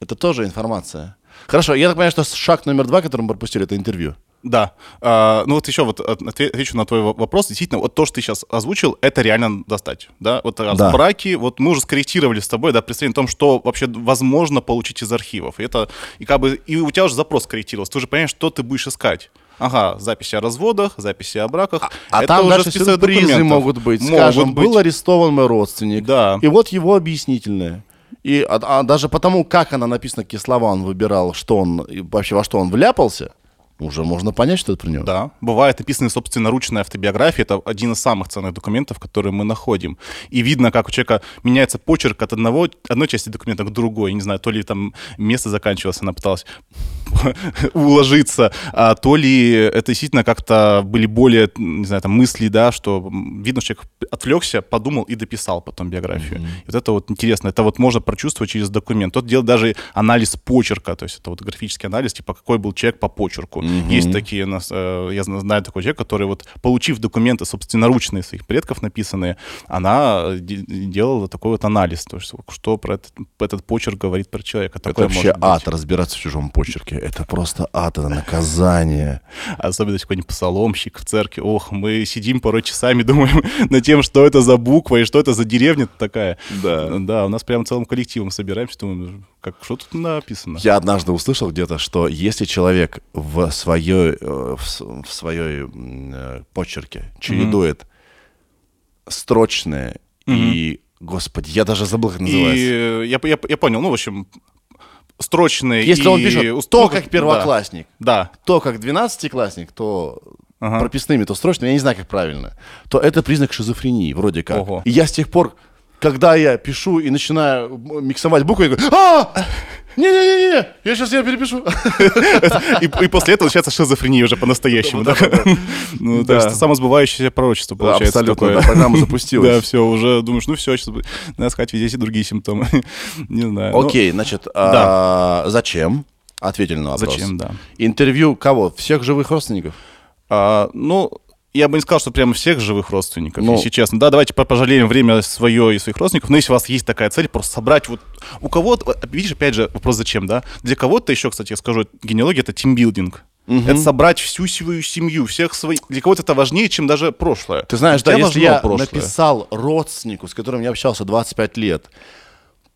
Это тоже информация. Хорошо, я так понимаю, что шаг номер два, который мы пропустили, это интервью. Да. А, ну вот еще вот от- отве- отвечу на твой во- вопрос. Действительно, вот то, что ты сейчас озвучил, это реально достать. Да? Вот раз Да. браки, вот мы уже скорректировали с тобой, да, представление о том, что вообще возможно получить из архивов. И это, и как бы, и у тебя уже запрос скорректировался. Ты уже понимаешь, что ты будешь искать. Ага, записи о разводах, записи о браках. А Это там уже дальше сюрпризы документов. могут быть. Могут Скажем, быть. был арестован мой родственник. Да. И вот его объяснительное. И а, а даже потому, как она написана, какие слова он выбирал, что он вообще во что он вляпался, уже можно понять, что это про него. Да, бывает написаны собственноручные автобиографии. Это один из самых ценных документов, которые мы находим. И видно, как у человека меняется почерк от одного, одной части документа к другой. Я не знаю, то ли там место заканчивалось, она пыталась [LAUGHS] уложиться, а то ли это действительно как-то были более, не знаю, там мысли, да, что видно, что человек отвлекся, подумал и дописал потом биографию. И вот это вот интересно. Это вот можно прочувствовать через документ. Тот делает даже анализ почерка, то есть это вот графический анализ, типа какой был человек по почерку. Есть такие, э, я зна- знаю такой человек, который вот, получив документы собственноручные своих предков написанные, она э, де- делала такой вот анализ, то есть что про этот, этот почерк говорит про человека. Это Такое вообще может быть. ад разбираться в чужом почерке. Это просто ад, это наказание. Особенно какой-нибудь псаломщик в церкви. Ох, мы сидим порой часами, [LAUGHS] думаем над тем, что это за буква и что это за деревня такая. Да. Да, у нас прям целым коллективом собираемся, думаем, как, что тут написано? Я однажды услышал где-то, что если человек в своей, э, в в своей э, почерке чередует строчные и... Господи, я даже забыл, как называется. И я, я, я понял, ну, в общем, строчные Если и он пишет то, ну, как первоклассник, Да, то, как двенадцатиклассник, то Ага. прописными, то строчными, я не знаю, как правильно, то это признак шизофрении, вроде как. Ого. И я с тех пор, когда я пишу и начинаю миксовать буквы, я говорю, а, не-не-не, я сейчас я перепишу. [LAUGHS] и, и после этого начинается шизофрения уже по-настоящему. да? [LAUGHS] Ну, то есть самосбывающееся пророчество получается. Абсолютно, такое. да, программа [LAUGHS] запустилась. Да, все, уже думаешь, ну все, сейчас надо сказать везде эти другие симптомы. Не знаю. Ну, Окей, значит, а, зачем? Ответили на вопрос. Зачем, да. Интервью кого? Всех живых родственников? А, ну, я бы не сказал, что прямо всех живых родственников, Ну. если честно. Да, давайте по- пожалеем время свое и своих родственников. Но если у вас есть такая цель, просто собрать вот у кого-то, вот, видишь, опять же, вопрос зачем, да? Для кого-то еще, кстати, я скажу, генеалогия это тимбилдинг. Это собрать всю свою семью, всех своих. Для кого-то это важнее, чем даже прошлое. Ты знаешь, да, если я прошлое. написал родственнику, с которым я общался 25 лет,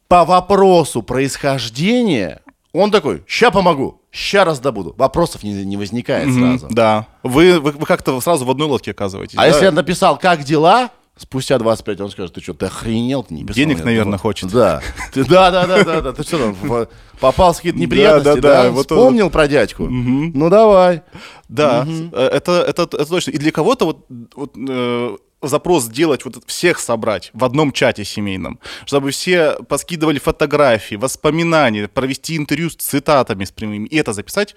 по вопросу происхождения, он такой, ща помогу, ща раздобуду. Вопросов не, не возникает Мгм, сразу. Да. Вы, вы, вы как-то сразу в одной лодке оказываетесь. А да? если я написал, как дела, спустя 25, он скажет, ты что, ты охренел, ты не писал? Денег, мне наверное, этого?» хочет. Да. Ты- Да, да, да, да, да. Ты что там, попал в какие-то неприятности, Да, да, да? да, вот он- Вспомнил про дядьку? Ну, давай. Да, э, это, это, это точно. И для кого-то вот, вот, э, запрос сделать, вот всех собрать в одном чате семейном, чтобы все поскидывали фотографии, воспоминания, провести интервью с цитатами, с прямыми, и это записать,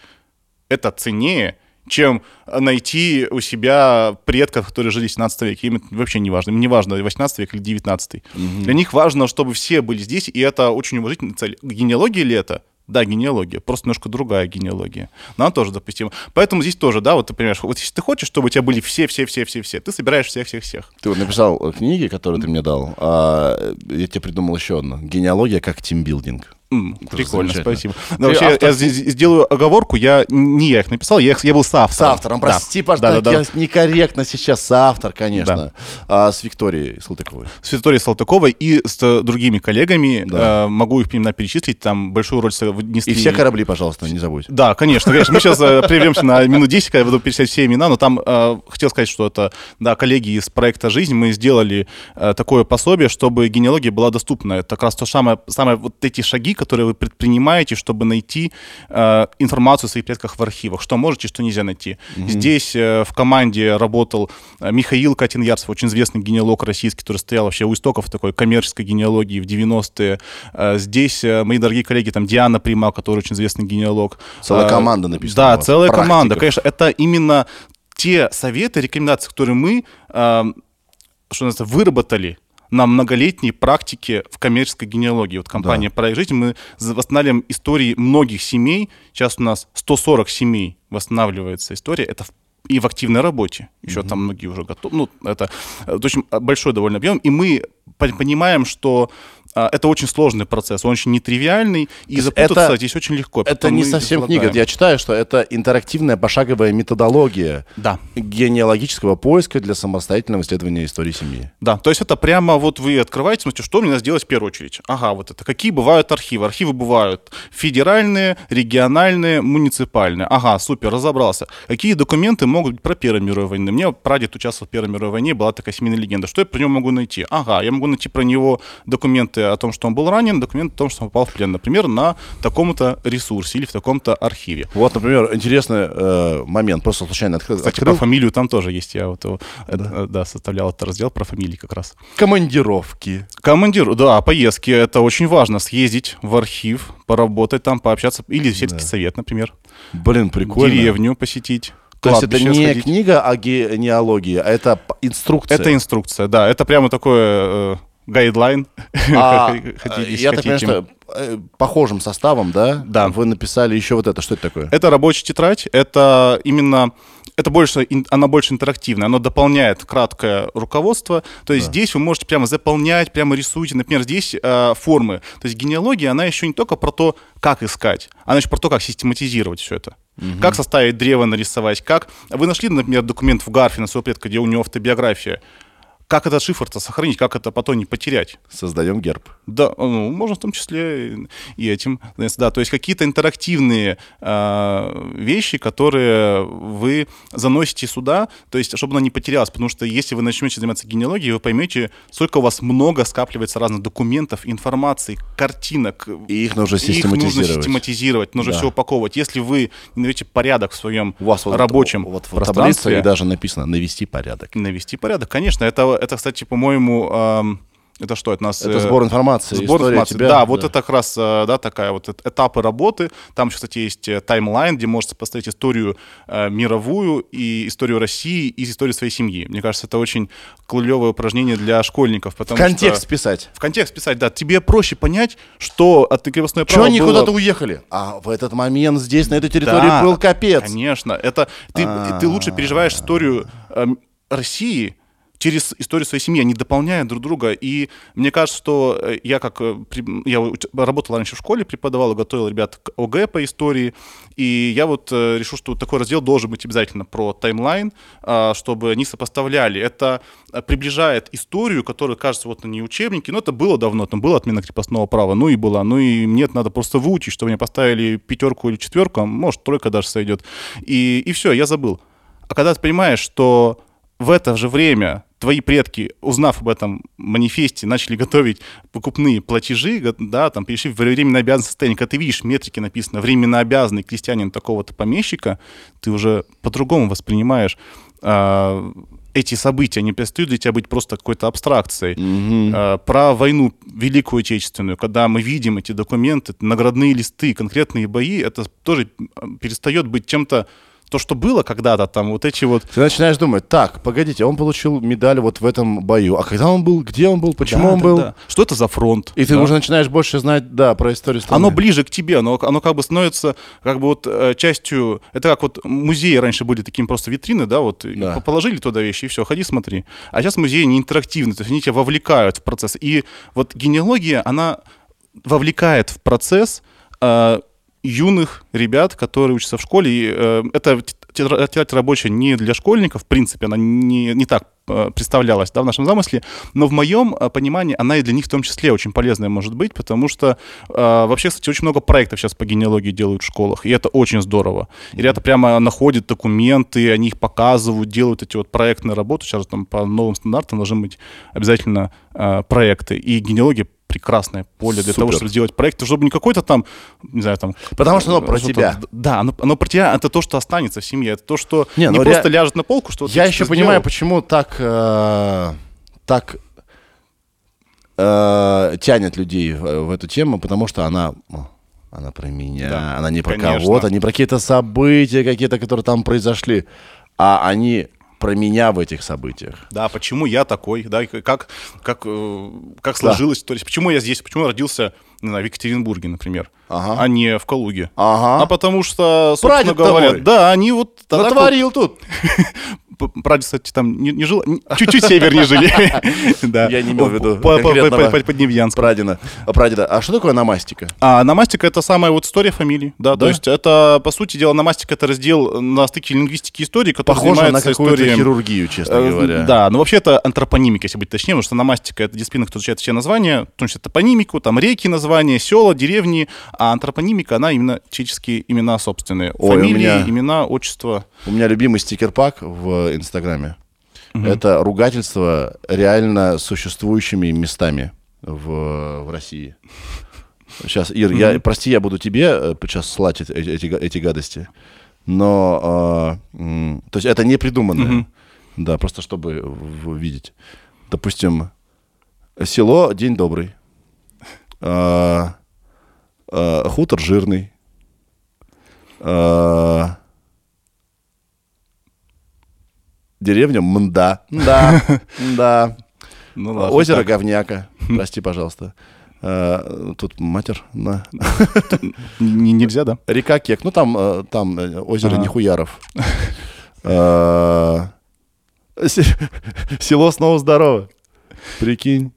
это ценнее, чем найти у себя предков, которые жили в 17 веке. Им это вообще не важно. Им не важно, 18 век или 19. Для них важно, чтобы все были здесь, и это очень уважительная цель. Генеалогия ли это? Да, генеалогия, просто немножко другая генеалогия. Но она тоже допустима. Поэтому здесь тоже, да, вот ты понимаешь, вот если ты хочешь, чтобы у тебя были все-все-все-все-все, ты собираешь всех-всех-всех. Ты вот написал э, книги, которые ты мне дал, а я тебе придумал еще одну. Генеалогия как тимбилдинг. Тоже прикольно, спасибо. Но вообще, автор- я сделаю оговорку, я не я их написал, я, их- я был с С автором. автором, Да. прости, пожалуйста, Да-да-да. я некорректно сейчас с автор, конечно. А, с Викторией Салтыковой. с Викторией Салтыковой и с э, другими коллегами. Да. Э, могу их именно перечислить, там большую роль внесли. И все корабли, пожалуйста, не забудь. Да, конечно, конечно. Мы сейчас э, прервемся на минут 10, когда я буду перечислять все имена, но там э, хотел сказать, что это, да, коллеги из проекта «Жизнь», мы сделали э, такое пособие, чтобы генеалогия была доступна. Это как раз то самое, самое вот эти шаги, которые вы предпринимаете, чтобы найти э, информацию о своих предках в архивах, что можете, что нельзя найти. Здесь э, в команде работал э, Михаил Катиньярцев, очень известный генеалог российский, который стоял вообще у истоков такой коммерческой генеалогии в 90-е. Э, здесь э, мои дорогие коллеги, там Диана Примак, который очень известный генеалог. Целая Э, команда написана Да, целая практиков. команда. Конечно, это именно те советы, рекомендации, которые мы, э, что называется, выработали на многолетней практике в коммерческой генеалогии. Вот компания «Проект жизни» мы восстанавливаем истории многих семей. Сейчас у нас 140 семей восстанавливается история. Это в- и в активной работе. Еще там многие уже готовы. Ну, это, э, в общем, большой довольно объем. И мы пон- понимаем, что это очень сложный процесс, он очень нетривиальный, и запутаться это- здесь очень легко. Это не совсем предлагаем. книга. Я читаю, что это интерактивная пошаговая методология Да. генеалогического поиска для самостоятельного исследования истории семьи. Да, то есть это прямо вот вы открываете, смотрите, что мне надо сделать в первую очередь. Ага, вот это. Какие бывают архивы? Архивы бывают федеральные, региональные, муниципальные. Ага, супер, разобрался. Какие документы могут быть про Первую мировую войну? Мне прадед участвовал в Первой мировой войне, была такая семейная легенда. Что я про него могу найти? Ага, я могу найти про него документы о том, что он был ранен, документы о том, что он попал в плен. Например, на таком-то ресурсе или в таком-то архиве. Вот, например, интересный э, момент. Просто случайно открыл. Кстати, открыл. про фамилию там тоже есть. Я вот его, э, да, составлял этот раздел про фамилии как раз. Командировки. Командир, да, поездки это очень важно. Съездить в архив, поработать там, пообщаться. Или в сельский совет, например. Блин, прикольно. Деревню посетить. То есть это не сходить. книга о генеалогии, а это инструкция. Это инструкция, да. Это прямо такое э, гайдлайн. А, [LAUGHS] Хотите, э, если я так понимаю, хотите. что э, похожим составом, да? Да. Вы написали еще вот это. Что это такое? Это рабочая тетрадь, это именно, это больше, она больше интерактивная, она дополняет краткое руководство, то есть здесь вы можете прямо заполнять, прямо рисуете, например, здесь э, формы, то есть генеалогия, она еще не только про то, как искать, она еще про то, как систематизировать все это. Как составить древо, нарисовать, как... Вы нашли, например, документ в Гарфе на своего предка, где у него автобиография. Как этот шифр-то сохранить, как это потом не потерять? Создаем герб. Да, ну, можно в том числе и этим. Да, то есть какие-то интерактивные э, вещи, которые вы заносите сюда, то есть чтобы она не потерялась, потому что если вы начнете заниматься генеалогией, вы поймете, сколько у вас много скапливается разных документов, информации, картинок. И их нужно Их нужно систематизировать. систематизировать, нужно Да. все упаковывать. Если вы не наведете порядок в своем У вас вот, рабочем вот в таблице пространстве, и даже написано «навести порядок». навести порядок, конечно, это, это кстати, по-моему, это что, это нас... Это э, сбор информации, Сбор информации, тебя. да, вот это как раз, э, да, такая вот эт- этапы работы. Там еще, кстати, есть э, таймлайн, где можете поставить историю э, мировую и историю России и историю своей семьи. Мне кажется, это очень клевое упражнение для школьников, потому Контекст что... писать. В контекст писать, да. Тебе проще понять, что от крепостное Чего право они было- куда-то уехали? А в этот момент здесь, на этой территории, Да, был капец. Конечно, это ты, ты лучше переживаешь историю эм, России через историю своей семьи, они дополняют друг друга. И мне кажется, что э, я как э, я работал раньше в школе, преподавал, готовил ребят к ОГЭ по истории, и я вот э, решил, что такой раздел должен быть обязательно про таймлайн, а, чтобы они сопоставляли. Это приближает историю, которая кажется вот не учебники, но это было давно, там была отмена крепостного права, ну и была, ну и мне это надо просто выучить, чтобы мне поставили пятерку или четверку, а может тройка даже сойдет. И, и все, я забыл. А когда ты понимаешь, что в это же время твои предки, узнав об этом манифесте, начали готовить покупные платежи, да, там перешли в временно обязанное состояние, когда ты видишь метрики написано временно обязанный крестьянин такого-то помещика, ты уже по-другому воспринимаешь а, эти события, они перестают для тебя быть просто какой-то абстракцией. А, про войну Великую Отечественную, когда мы видим эти документы, наградные листы, конкретные бои, это тоже перестает быть чем-то, то, что было когда-то, там вот эти вот Ты начинаешь думать, так, погодите, он получил медаль вот в этом бою. А когда он был, где он был, почему Да, он да, был? да. Что это за фронт? И ты Да. уже начинаешь больше знать, да, про историю страны. Оно ближе к тебе, оно, оно как бы становится как бы вот э, частью... Это как вот музеи раньше были такими просто витрины, да, вот Да. по- положили туда вещи, и все, ходи смотри. А сейчас музеи не интерактивны, то есть они тебя вовлекают в процесс. И вот генеалогия, она вовлекает в процесс э, юных ребят, которые учатся в школе. И, э, тетра- тетрадь рабочая не для школьников, в принципе, она не, не так э, представлялась да, в нашем замысле, но в моем э, понимании она и для них в том числе очень полезная может быть, потому что э, вообще, кстати, очень много проектов сейчас по генеалогии делают в школах, и это очень здорово. И ребята прямо находят документы, они их показывают, делают эти вот проектные работы. Сейчас там по новым стандартам должны быть обязательно э, проекты. И генеалогия прекрасное поле для того, Супер. чтобы сделать проект, чтобы не какой-то там, не знаю, там... Потому что оно про что-то- тебя. Да, оно, оно про тебя, это то, что останется в семье, это то, что Не, не, ну просто ре- ляжет на полку, что Я еще понимаю, сделал. почему так, э, так э, тянет людей в, в эту тему, потому что она, она про меня, Да, она не про кого-то, не про какие-то события какие-то, которые там произошли, а они про меня в этих событиях. Да, почему я такой, да, как, как, э, как сложилось, то есть почему я здесь, почему я родился, не знаю, в Екатеринбурге, например, Ага. а не в Калуге. Ага. А потому что, собственно Прадед-то говоря, мой. да, они вот... Натворил тут. [LAUGHS] прадед, кстати, там не, не жил, чуть-чуть севернее жили. [LAUGHS] Да. Я не имел в виду Подневьянск. Прадеда. А, прадеда. А что такое намастика? А намастика это самая вот история фамилии, да, Да? то есть это, по сути дела, намастика это раздел на стыке лингвистики и истории, который Похоже на какую-то историей... хирургию, честно Э, говоря. Да, но вообще это антропонимика, если быть точнее, потому что намастика — это дисциплина, которая изучает все названия, в том числе топонимику, там реки названия, села, деревни, а антропонимика, она именно чеческие имена собственные. Фамилии, имена, отчество. У меня любимый стикер-пак в Инстаграме. Это ругательство реально существующими местами в, в России. Сейчас, Ир, я, прости, я буду тебе э, сейчас слать эти, эти, эти гадости. Но, м, то есть это не придуманное. Да, просто чтобы видеть. Допустим, село День Добрый. А, а, хутор Жирный. А, Деревня Мда. Да, да. Ну, ладно, Озеро так. Говняка. Прости, пожалуйста. А, Тут матер. да. Н- Нельзя, да? Река Кек. Ну, там, э, там э, озеро Ага. Нихуяров. А, се- Село снова здорово. Прикинь.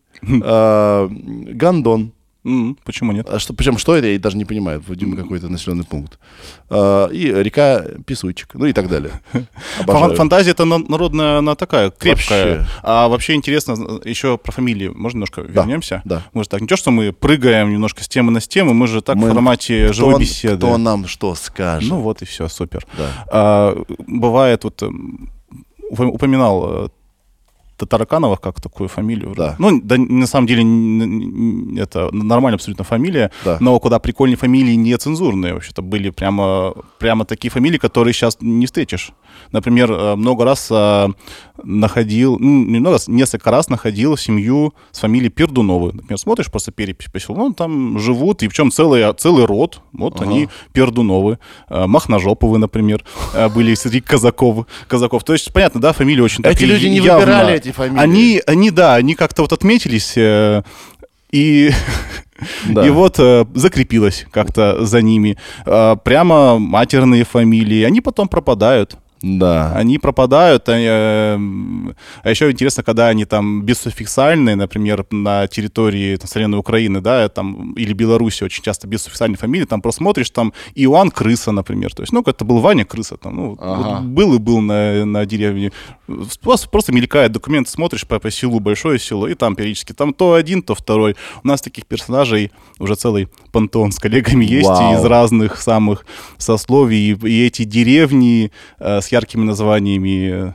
А, Гандон. М, Почему нет? А что, причем что это, я даже не понимаю. Видимо, какой-то населенный пункт. А, И река Песучек. Ну и так далее. [LAUGHS] Обожаю. Фантазия это на- народная, она такая крепкая. Вообще. А вообще интересно э, еще про фамилии. Можно немножко вернемся? да. Мы же так, не то, что мы прыгаем немножко с темы на тему, мы же так Мы- в формате Кто, живой он- беседы. кто нам что скажет? Ну вот и все, супер. Да. А, бывает, вот упом- упоминал Татаракановых как такую фамилию. Да. Ну, да, на самом деле, это нормальная абсолютно фамилия, Да. но куда прикольнее фамилии нецензурные. Вообще-то были прямо, прямо такие фамилии, которые сейчас не встретишь. Например, э, много раз э, находил, ну, не много раз, несколько раз находил семью с фамилией Пердуновы. Например, смотришь просто перепись ну, там живут, и причем целый, целый род, вот Ага. они Пердуновы, э, Махножоповы, например, э, были среди казаков, казаков. То есть, понятно, да, фамилии очень Эти такие люди не явно- выбирали эти фамилии. Они, они, да, они как-то вот отметились, э, и, [LAUGHS] Да. и вот э, закрепилось как-то за ними. Э, прямо матерные фамилии, они потом пропадают. Да. Они пропадают. э, а еще интересно, когда они там бессуффиксальные, например, на территории там, современной Украины, да, там, или Беларуси очень часто бессуффиксальные фамилии, там просто смотришь, там Иоанн Крыса, например. То есть, ну, это был Ваня Крыса, там, ну, Ага. вот был и был на, на деревне. Просто, просто мелькает документ, смотришь по, по селу, большое село, и там периодически там то один, то второй. У нас таких персонажей уже целый пантеон с коллегами есть Вау. из разных самых сословий. И, и эти деревни э, с яркими названиями э,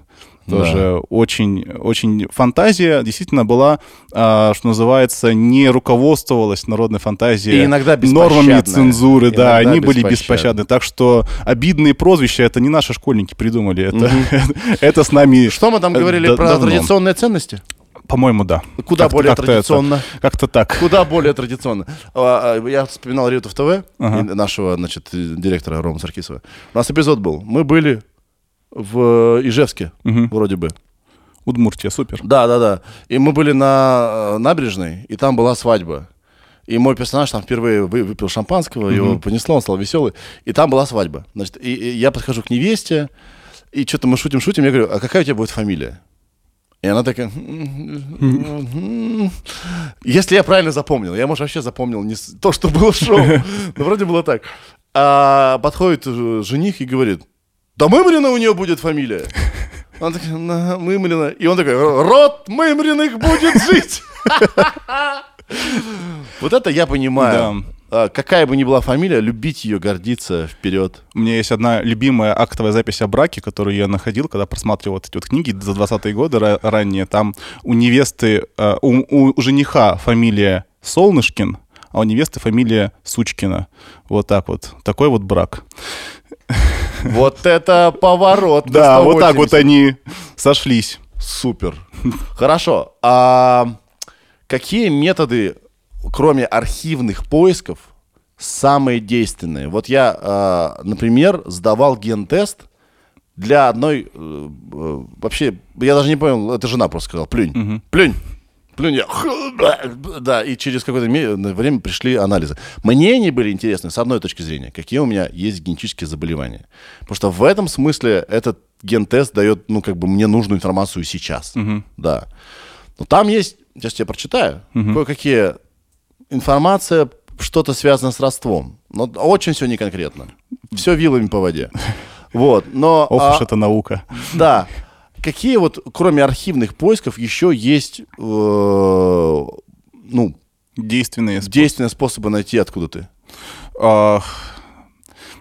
тоже очень, очень фантазия действительно была, а, что называется, не руководствовалась народной фантазией И иногда нормами цензуры, да, Иногда они были беспощадны. Так что обидные прозвища это не наши школьники придумали, это, [LAUGHS] это с нами, Что мы там э, говорили да- про давно. традиционные ценности? по-моему, да. Куда Как-то- более это- традиционно. Как-то так. Куда более традиционно. А, а, Я вспоминал Риутов ТВ, Ага. нашего, значит, директора Рома Саркисова. У нас эпизод был. Мы были в Ижевске, Мгм. вроде бы. Удмуртия, супер. Да, да, да. И мы были на э, набережной, и там была свадьба. И мой персонаж там впервые вы- выпил шампанского, его понесло, он стал веселый. И там была свадьба. Значит, и, и я подхожу к невесте, и что-то мы шутим-шутим, я говорю, а какая у тебя будет фамилия? И она такая... Если я правильно запомнил, я, может, вообще запомнил не то, что было в шоу, [LAUGHS] но вроде было так. А подходит э, жених и говорит, да Мымрина у нее будет фамилия. [LAUGHS] Он такой, «На, Мымрина. И он такой, род Мымриных будет жить. [LAUGHS] Вот это я понимаю. А, Какая бы ни была фамилия, любить ее, гордиться, вперед. У меня есть одна любимая актовая запись о браке, которую я находил, когда просматривал вот эти вот книги за 20-е годы ра- ранее. Там у невесты, э, у, у жениха фамилия Солнышкин, а у невесты фамилия Сучкина. Вот так вот. Такой вот брак. [LAUGHS] Вот это поворот. Да, вот так 180. вот они сошлись. Супер. Хорошо. А какие методы, кроме архивных поисков, самые действенные? Вот я, а, например, сдавал ген-тест для одной... э, э, Вообще, я даже не понял, это жена просто сказала, плюнь, плюнь. Плюнь, да, и через какое-то время пришли анализы. Мне они были интересны с одной точки зрения, какие у меня есть генетические заболевания. Потому что в этом смысле этот ген-тест дает, ну, как бы мне нужную информацию сейчас. Да. Но там есть, сейчас я прочитаю, кое-какие информация, что-то связано с родством. Но очень все не конкретно. Все вилами по воде. Вот, но... Ох а, уж это наука. да. Какие вот, кроме архивных поисков, еще есть, э, ну, Действенные способы. действенные способы найти, откуда ты? А,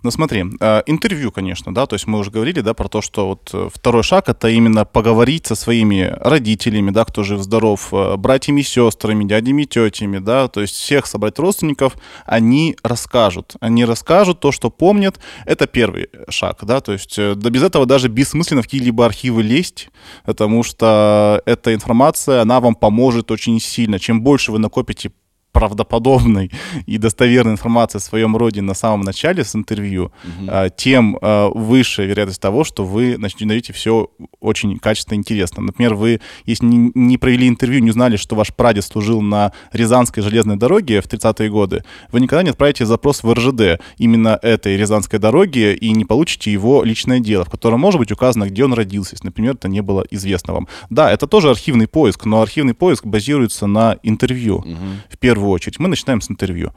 Ну смотри, а, интервью, конечно, да, то есть мы уже говорили, да, про то, что вот э, второй шаг это именно поговорить со своими родителями, да, кто жив-здоров, э, братьями, сестрами, дядями, тетями, да, то есть всех собрать родственников, они расскажут, они расскажут то, что помнят, это первый шаг, да, то есть э, да без этого даже бессмысленно в какие-либо архивы лезть, потому что эта информация, она вам поможет очень сильно, чем больше вы накопите правдоподобной и достоверной информации о своем роде на самом начале с интервью, а, тем а, выше вероятность того, что вы начнете все очень качественно и интересно. Например, вы, если не, провели интервью, не узнали, что ваш прадед служил на Рязанской железной дороге в 30-е годы, вы никогда не отправите запрос в РЖД именно этой Рязанской дороги и не получите его личное дело, в котором может быть указано, где он родился, если, например, это не было известно вам. Да, это тоже архивный поиск, но архивный поиск базируется на интервью в первую очередь. Мы начинаем с интервью.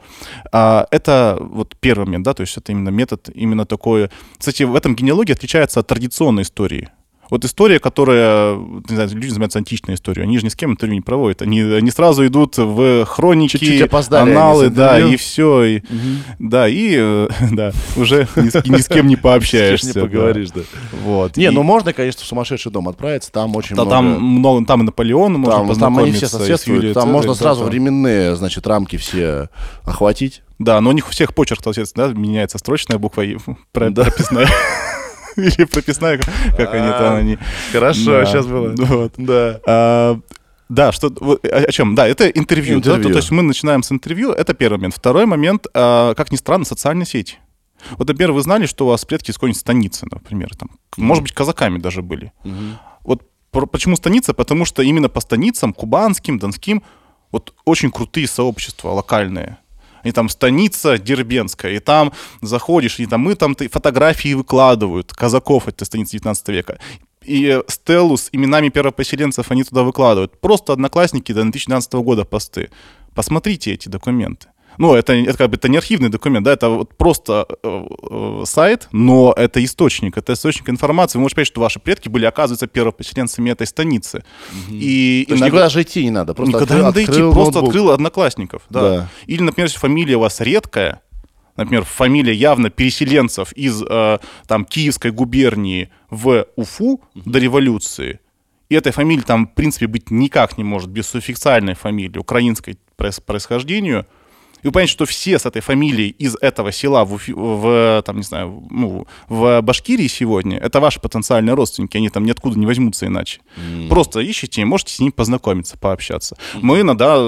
А, это вот первый момент, да, то есть это именно метод, именно такой. Кстати, в этом генеалогия отличается от традиционной истории. Вот история, которая, не знаю, люди занимаются античной историей, они же ни с кем интервью не проводят. Они, они сразу идут в хроники, Чуть-чуть опоздали аналы, да, и все. И, Да, и да, уже ни с, ни с кем не пообщаешься. не поговоришь, да. Вот. Не, И- ну можно, конечно, в сумасшедший дом отправиться, там очень да, много... там много, там и Наполеон, можно Там, они все познакомиться, и с соответствуют, Юлией там Цезарь, можно да, сразу там. временные, значит, рамки все охватить. Да, но у них у всех почерк, соответственно, да, меняется строчная буква и [LAUGHS] прописная. [LAUGHS] Или прописная, как они там, они... Хорошо, Да. сейчас было. Вот. Да. А, Да, что вот, о чем? Да, это интервью. да, Интервью. то, то есть мы начинаем с интервью, это первый момент. Второй момент, а, как ни странно, социальные сети. Вот, например, вы знали, что у вас предки из какой-нибудь станицы, например, там, к- может быть, казаками даже были. Вот про- почему станица? Потому что именно по станицам, кубанским, донским, вот очень крутые сообщества локальные. И там станица Дербенская, и там заходишь, и там мы там фотографии выкладывают казаков этой станицы 19 века. И э, стелу с именами первопоселенцев они туда выкладывают. Просто одноклассники до 2012 года посты. Посмотрите эти документы. Ну, это, это как бы это не архивный документ, да, это вот просто э, э, сайт, но это источник, это источник информации. Вы можете понять, что ваши предки были, оказывается, первопоселенцами этой станицы. И То есть иногда- никуда же идти не надо, просто Никогда открыл- не надо идти, открыл просто ноутбук. открыл одноклассников. Да. Да. Или, например, если фамилия у вас редкая, например, фамилия явно переселенцев из э, там, Киевской губернии в Уфу до революции, и этой фамилии там, в принципе, быть никак не может без суффиксальной фамилии, украинской проис- происхождению, и вы понимаете, что все с этой фамилией из этого села в, Уфи- в, там, не знаю, ну, в Башкирии сегодня, это ваши потенциальные родственники, они там ниоткуда не возьмутся иначе. Просто ищите, и можете с ним познакомиться, пообщаться. Мы иногда,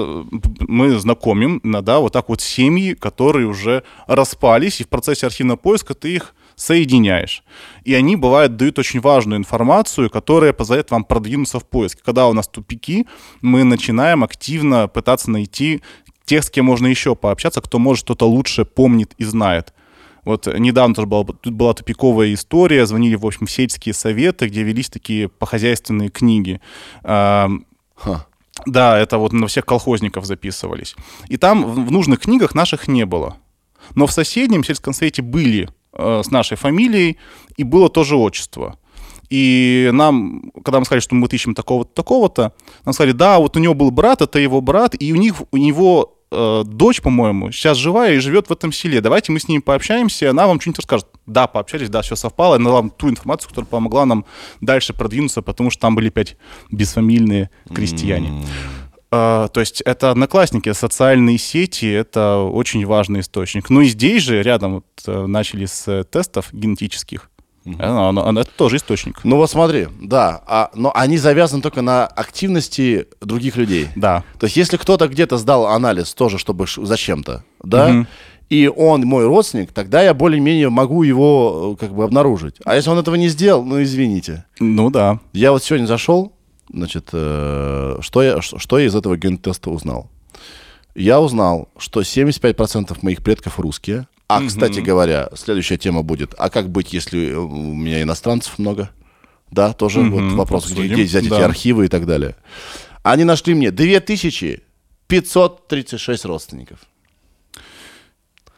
мы знакомим иногда вот так вот семьи, которые уже распались, и в процессе архивного поиска ты их соединяешь. И они, бывает, дают очень важную информацию, которая позволяет вам продвинуться в поиске. Когда у нас тупики, мы начинаем активно пытаться найти тех, с кем можно еще пообщаться, кто, может, что-то лучше помнит и знает. Вот недавно тоже была, тут была тупиковая история, звонили, в общем, сельские советы, где велись такие похозяйственные книги. Ха. да, это вот на всех колхозников записывались. И там в, нужных книгах наших не было. Но в соседнем сельском совете были э, с нашей фамилией, и было тоже отчество. И нам, когда мы сказали, что мы ищем такого-то, такого-то, нам сказали, да, вот у него был брат, это его брат, и у них, у него э, дочь, по-моему, сейчас живая и живет в этом селе. Давайте мы с ними пообщаемся, и она вам что-нибудь расскажет. Да, пообщались, да, все совпало, она нам ту информацию, которая помогла нам дальше продвинуться, потому что там были пять бесфамильные крестьяне. А, то есть это одноклассники, социальные сети, это очень важный источник. Ну и здесь же рядом вот, э, начали с э, тестов генетических. Оно- оно- оно- это тоже источник. Ну вот смотри, да, а, но они завязаны только на активности других людей. Да. То есть если кто-то где-то сдал анализ тоже, чтобы зачем-то, да, Мгм. и он мой родственник, тогда я более-менее могу его э, как бы обнаружить. А если он этого не сделал, ну извините. Ну да. Я вот сегодня зашел, Значит, э, что, я, что я из этого ген-теста узнал? Я узнал, что 75% моих предков русские. А, кстати говоря, следующая тема будет, а как быть, если у меня иностранцев много? Да, тоже вот Мгм, вопрос, где, обсудим. где взять эти Да. архивы и так далее. Они нашли мне 2536 родственников.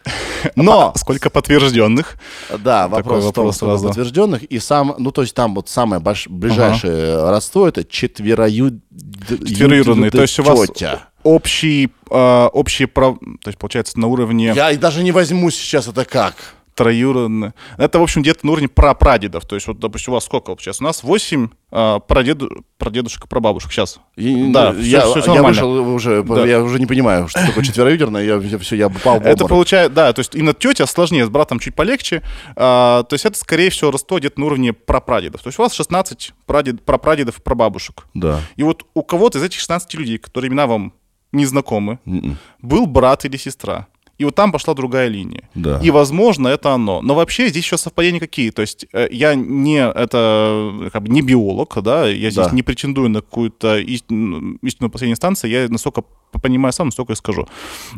[LAUGHS] Но Сколько подтвержденных? да, вопрос, том, вопрос что сразу. подтвержденных. И сам, ну, то есть там вот самое больш- ближайшее родство это четверою... Четвероюродные. То есть у вас тетя. Общий, э, общие прав... То есть, получается, на уровне Я и даже не возьму сейчас это как. троюродные. Это, в общем, где-то на уровне прапрадедов. То есть, вот, допустим, у вас сколько получается? У нас 8 э, прадеду... прадедушек и прабабушек. Сейчас. И- Да, ну, всё- я, всё я нормально. вышел уже, Да. я уже не понимаю, что такое четвероюдерное, я, я, все, я упал в Это получается, да, то есть именно тетя сложнее, с братом чуть полегче. А, то есть это, скорее всего, родство где-то на уровне прапрадедов. То есть у вас 16 прадед, прапрадедов и прабабушек. Да. И вот у кого-то из этих 16 людей, которые имена вам не знакомы, М-м. был брат или сестра. И вот там пошла другая линия. Да. И, возможно, это оно. Но вообще здесь еще совпадения какие. То есть э, я не, это, как бы не биолог, да, я здесь Да. не претендую на какую-то истину, истину последней инстанции. Я насколько п- понимаю сам, настолько и скажу.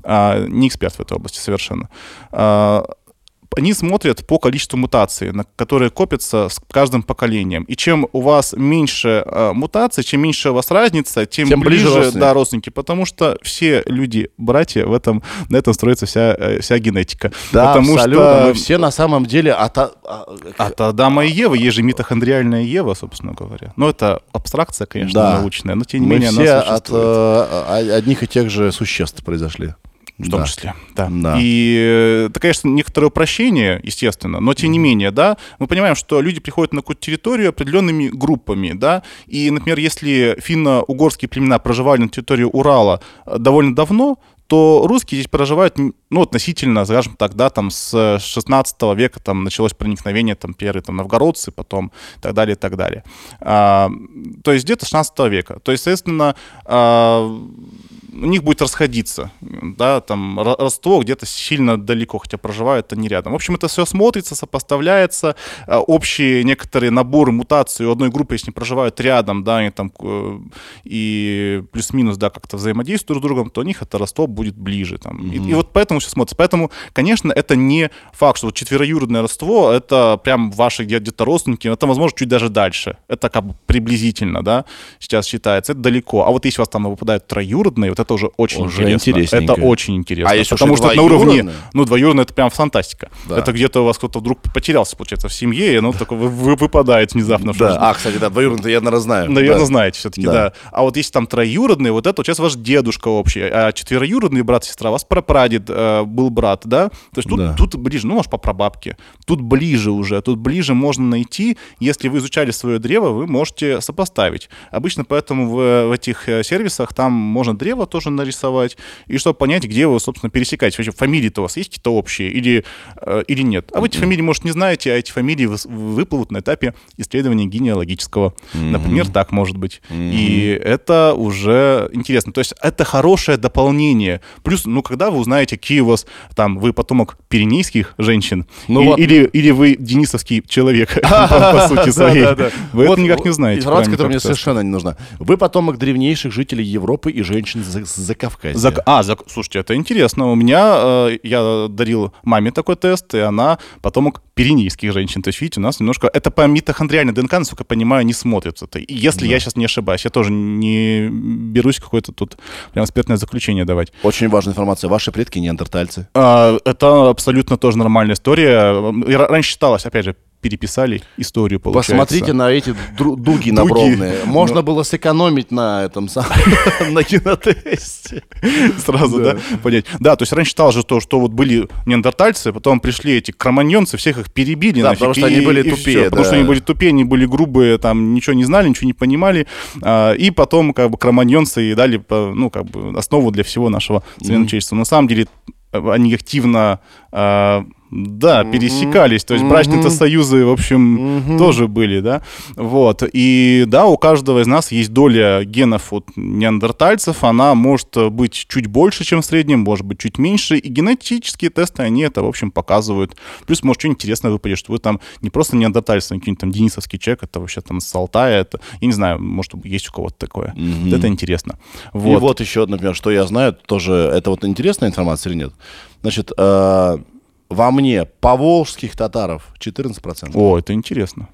А, не эксперт в этой области совершенно. А, они смотрят по количеству мутаций, на которые копятся с каждым поколением. И чем у вас меньше э, мутаций, чем меньше у вас разница, тем, Тем ближе ближе, родственники. да, родственники. Потому что все люди, братья, в этом, на этом строится вся, э, вся генетика. Да, Потому абсолютно. что Мы все на самом деле от... а- от Адама и Евы, есть же митохондриальная Ева, собственно говоря. Но это абстракция, конечно, Да. научная, но тем не мы менее все она от существует. э, о- одних и тех же существ произошли. В том Да. числе, да. Да. И э, это, конечно, некоторое упрощение, естественно, но тем не менее, да, мы понимаем, что люди приходят на какую-то территорию определенными группами, да, и, например, если финно-угорские племена проживали на территории Урала э, довольно давно, то русские здесь проживают, ну, относительно, скажем так, да, там с 16 века там началось проникновение, там, первые там новгородцы, потом и так далее, и так далее. А, то есть где-то 16 века. То есть, соответственно, а, у них будет расходиться, да, там ро- родство где-то сильно далеко, хотя проживают они рядом. В общем, это все смотрится, сопоставляется, а, общие некоторые наборы мутаций у одной группы, если они проживают рядом, да, они там э, и плюс-минус, да, как-то взаимодействуют друг с другом, то у них это родство будет ближе, там. И, и вот поэтому все смотрится. Поэтому, конечно, это не факт, что вот четвероюродное родство, это прям ваши где- где-то родственники, это, возможно, чуть даже дальше. Это как бы приблизительно, да, сейчас считается, это далеко. А вот если у вас там выпадают троюродные, вот это уже очень Уже интересно. Это очень интересно. А если потому что это на уровне, ну, двоюродное это прям фантастика. Да. Это где-то у вас кто-то вдруг потерялся, получается, в семье, и оно такое вы- вы- выпадает внезапно. Да. А, кстати, да, двоюродный я, наверное, знаю. Наверное, Да. знаете все-таки, Да. да. А вот если там троюродные, вот это вот сейчас ваш дедушка общий, а четвероюродный брат, сестра, у вас прапрадед э, был брат, да? То есть тут, Да. тут ближе, ну, может, по прабабке. Тут ближе уже, тут ближе можно найти. Если вы изучали свое древо, вы можете сопоставить. Обычно поэтому в, в этих э, сервисах там можно древо тоже нарисовать, и чтобы понять, где вы, собственно, пересекаетесь. Вообще, фамилии-то у вас есть какие-то общие или, э, или нет? А вы эти фамилии, может, не знаете, а эти фамилии выплывут на этапе исследования генеалогического. Например, так может быть. И это уже интересно. То есть это хорошее дополнение. Плюс, ну, когда вы узнаете, какие у вас, там, вы потомок пиренейских женщин, Ну и- вот. или, или вы денисовский человек, [LAUGHS] по сути своей. Вы это никак не знаете. Информация, которая мне совершенно не нужна. Вы потомок древнейших жителей Европы и женщин Закавказья. Зак- А, зак- слушайте, это интересно. У меня, э, я дарил маме такой тест, и она потомок пиренейских женщин. То есть, видите, у нас немножко... Это по митохондриальной ДНК, насколько я понимаю, не смотрится. И если я сейчас не ошибаюсь, я тоже не берусь какое-то тут прям экспертное заключение давать. Очень важная информация. Ваши предки неандертальцы. А, Это абсолютно тоже нормальная история. Раньше считалось, опять же, переписали историю, получается. Посмотрите на эти дуги набровные. Ну. Можно было сэкономить на этом самом, [LAUGHS] на кинотесте. сразу, да. понять. Да, то есть раньше считалось же то, что вот были неандертальцы, потом пришли эти кроманьонцы, всех их перебили. Да, потому что они были тупее, Потому что они были тупее, они были грубые, там ничего не знали, ничего не понимали. А, И потом как бы кроманьонцы и дали, ну, как бы основу для всего нашего современного человечества. На самом деле э, они активно Да, пересекались, то есть брачные-то союзы, в общем, тоже были, да. Вот, и да, у каждого из нас есть доля генов от неандертальцев, она может быть чуть больше, чем в среднем, может быть чуть меньше, и генетические тесты, они это, в общем, показывают. Плюс, может, что интересное выпадет, что вы там не просто неандертальцы, а какой-нибудь там денисовский человек, это вообще там с Алтая, это, я не знаю, может, есть у кого-то такое. Это интересно. И Вот. вот еще, например, что я знаю, тоже это вот интересная информация или нет? Значит, э, во мне поволжских татаров 14%. О, это интересно.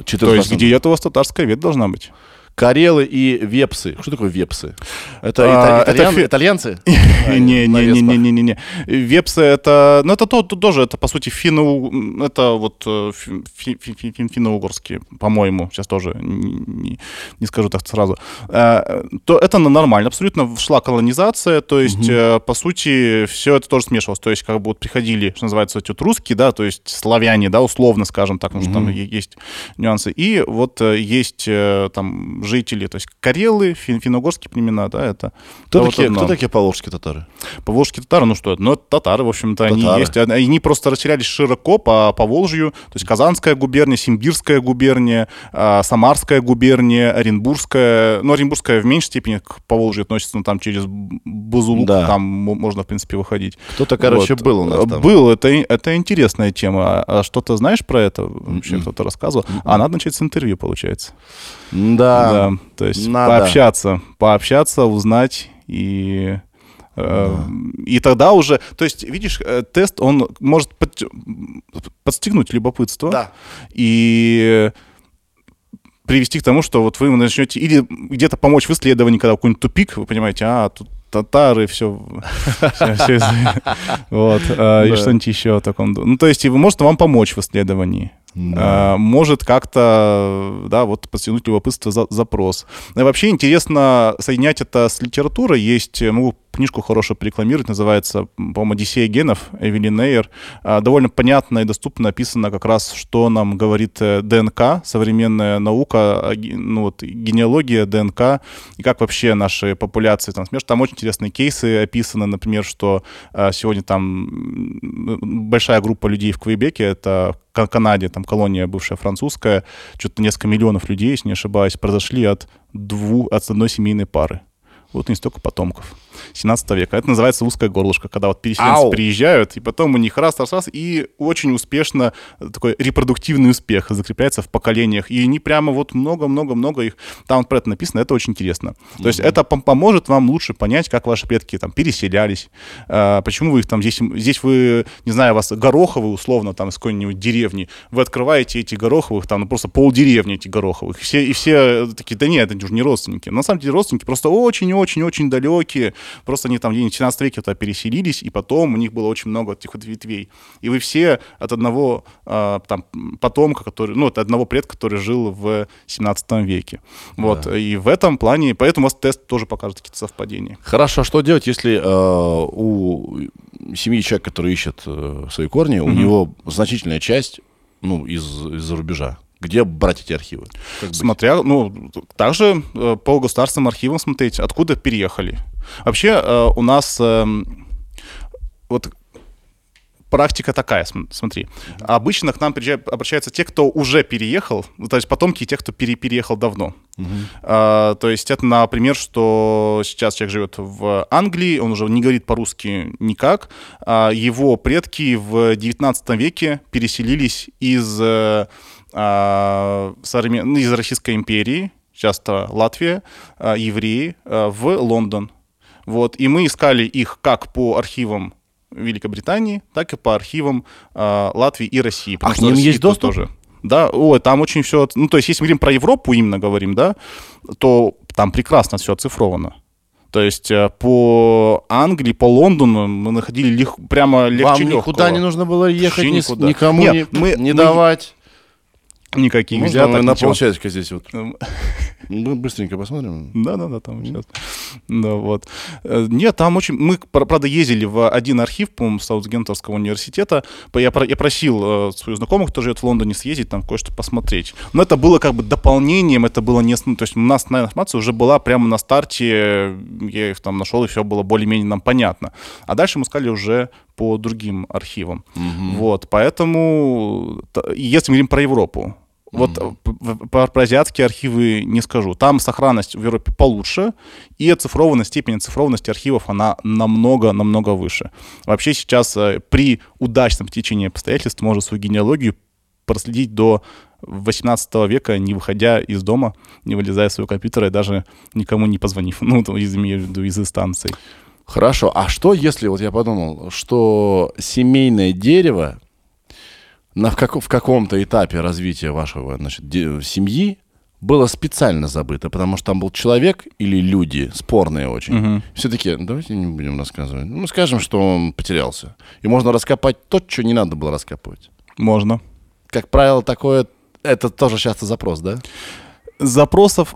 14%. То есть где-то у вас татарская ветвь должна быть. Карелы и вепсы. Что такое вепсы? Это, А, ита- это фи- итальянцы? [LAUGHS] Не, На не, не, веспах. не, не, не, не. Вепсы это, ну это то, то- тоже, это по сути финно, это вот э, фи- фи- фи- фи- фи- финно-угорские, по-моему, сейчас тоже не, не- скажу так сразу. Э, То это нормально, абсолютно шла колонизация, то есть э, по сути все это тоже смешивалось, то есть как бы вот приходили, что называется, вот русские, да, то есть славяне, да, условно скажем так, потому что там есть нюансы, и вот есть там жители, то есть карелы, фин- финно-угорские племена, да, это Кто, вот такие, одно. кто такие поволжские татары? Поволжские татары, ну что это? Ну, это татары, в общем-то, они Татары. есть. Они они просто расширялись широко по, по Волжью. То есть Казанская губерния, Симбирская губерния, а, Самарская губерния, Оренбургская. Ну, Оренбургская в меньшей степени к Поволжью относится, но там через Бузулук Да. там мо- можно, в принципе, выходить. Кто-то, короче, Вот. был у нас там. Был, это, это интересная тема. А что-то знаешь про это? Вообще кто-то рассказывал? А надо начать с интервью, получается. Да. Да, то есть надо. пообщаться, пообщаться, узнать и э, и тогда уже, то есть видишь, э, тест он может под- подстегнуть любопытство Да. и привести к тому, что вот вы начнете или где-то помочь в исследовании, когда какой-нибудь тупик, вы понимаете, а тут татары, все, [LAUGHS] вот, э, и что-нибудь еще о таком. Ну, то есть, может вам помочь в исследовании. Да. А, может как-то, да, вот подтянуть любопытство за запрос. Ну, и вообще интересно соединять это с литературой. Есть, могу книжку хорошо порекламировать, называется, по-моему, «Одиссея генов» Эвелин Нейер. А, довольно понятно и доступно написано как раз, что нам говорит э, ДНК, современная наука, а, ну вот, генеалогия ДНК, и как вообще наши популяции там смешаны. Там очень интересные кейсы описаны, например, что а, сегодня там большая группа людей в Квебеке, это Ка- Канаде, там колония бывшая французская, что-то несколько миллионов людей, если не ошибаюсь, произошли от, дву, от одной семейной пары. Вот не столько потомков. 17 века. Это называется узкое горлышко, когда вот переселенцы Ау. приезжают, и потом у них раз, раз, раз, и очень успешно такой репродуктивный успех закрепляется в поколениях. И они прямо вот много-много-много их, там вот про это написано, это очень интересно. То есть это пом- поможет вам лучше понять, как ваши предки там переселялись, а, почему вы их там здесь, здесь вы, не знаю, у вас гороховые условно там из какой-нибудь деревни, вы открываете эти гороховых, там ну, просто полдеревни эти гороховых, все, и все такие, да нет, это уже не родственники. На самом деле родственники просто очень-очень-очень далекие, просто они там где-нибудь в 17 веке туда переселились, и потом у них было очень много этих вот ветвей. И вы все от одного а, там потомка, который, ну, от одного предка, который жил в 17 веке. Вот, и в этом плане, поэтому у вас тест тоже покажет какие-то совпадения. Хорошо, а что делать, если э, у семьи человек, который ищет э, свои корни, у него значительная часть ну, из, из-за рубежа? Где брать эти архивы? Как быть? Смотря, ну, также э, по государственным архивам смотреть, откуда переехали. Вообще э, у нас эм, вот практика такая, см- смотри. Обычно к нам приезжают, обращаются те, кто уже переехал, то есть потомки тех, кто пере- переехал давно. А, то есть это, например, что сейчас человек живет в Англии, он уже не говорит по-русски никак, а его предки в 19 веке переселились из, э, современ- ну, из Российской империи, часто Латвия, а, евреи, а, в Лондон. Вот. И мы искали их как по архивам Великобритании, так и по архивам а, Латвии и России. А к ним России есть доступ? Тоже. Да, ой, там очень все... Ну, то есть, если мы говорим про Европу именно говорим, да, то там прекрасно все оцифровано. То есть э, по Англии, по Лондону мы находили лег- прямо легче Вам легкого. никуда не нужно было ехать, ни никуда. никому Нет, не, мы- не мы- давать. Никаких Можно взяток, на ничего. полчасика здесь вот? [LAUGHS] Мы быстренько посмотрим. Да-да-да, там сейчас. Да, вот. Э, Нет, там очень... Мы, пр- правда, ездили в один архив, по-моему, Саутгемптонского университета. Я, я просил э, своих знакомых, кто живет в Лондоне, съездить, там кое-что посмотреть. Но это было как бы дополнением, это было не... основ- То есть у нас на информация уже была прямо на старте, я их там нашел, и все было более-менее нам понятно. А дальше мы искали уже по другим архивам. Вот, поэтому, т- если мы говорим про Европу, вот п- про, про азиатские архивы не скажу. Там сохранность в Европе получше, и оцифрованность, степень оцифрованности архивов, она намного-намного выше. Вообще сейчас э, при удачном течении обстоятельств можно свою генеалогию проследить до 18 века, не выходя из дома, не вылезая из своего компьютера и даже никому не позвонив. [LAUGHS] Ну, из, имею в виду из инстанций. Хорошо. А что, если, вот я подумал, что семейное дерево на, в, как- в каком-то этапе развития вашего значит, де- семьи было специально забыто, потому что там был человек или люди, спорные очень. Все-таки, давайте не будем рассказывать. Ну, скажем, что он потерялся. И можно раскопать то, что не надо было раскапывать. Можно. Как правило, такое, это тоже часто запрос, да? Запросов...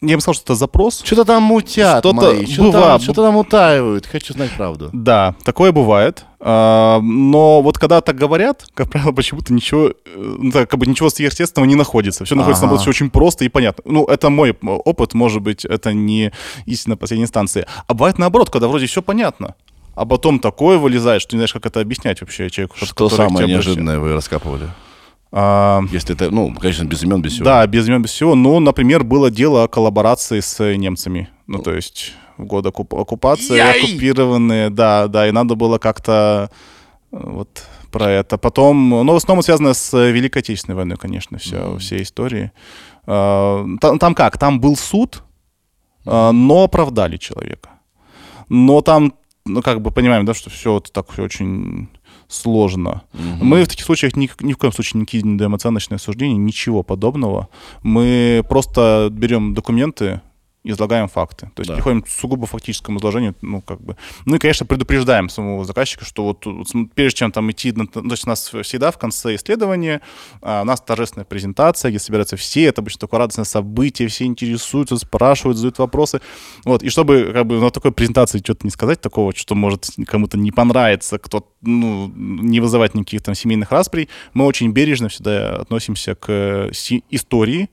Я бы сказал, что это запрос. Что-то там мутят Что-то мои, что-то там, бывает. что-то там утаивают. Хочу знать правду. Да, такое бывает. А, Но вот когда так говорят, как правило, [LAUGHS] почему-то ничего, э, ну, так, как бы ничего сверхъестественного не находится. Все находится, Ага. наоборот, все очень просто и понятно. Ну, это мой опыт, может быть, это не истина последней инстанции. А бывает наоборот, когда вроде все понятно, а потом такое вылезает, что не знаешь, как это объяснять вообще человеку. Что самое неожиданное вы раскапывали? А, Если это, ну, конечно, без имен, без всего. Да, без имен, без всего. Ну, например, было дело о коллаборации с немцами. Ну, то есть в год оккуп- оккупации, Яй! оккупированные, да, да, и надо было как-то э, вот про это. Потом, ну, в основном связано с Великой Отечественной войной, конечно, все, все истории. А, Там, там как? Там был суд, а, но оправдали человека. Но там, ну, как бы понимаем, да, что все это так все очень сложно. Мы в таких случаях ни, ни в коем случае не кидем оценочное суждение, ничего подобного. Мы просто берем документы, излагаем факты. То есть Да. переходим к сугубо фактическому изложению, ну, как бы. Ну и, конечно, предупреждаем самого заказчика, что вот, вот прежде чем там идти, то есть у нас всегда в конце исследования а, у нас торжественная презентация, где собираются все, это обычно такое радостное событие, все интересуются, спрашивают, задают вопросы. Вот, и чтобы как бы на такой презентации что-то не сказать такого, что может кому-то не понравится, кто ну, не вызывать никаких там семейных расприй, мы очень бережно всегда относимся к э, истории,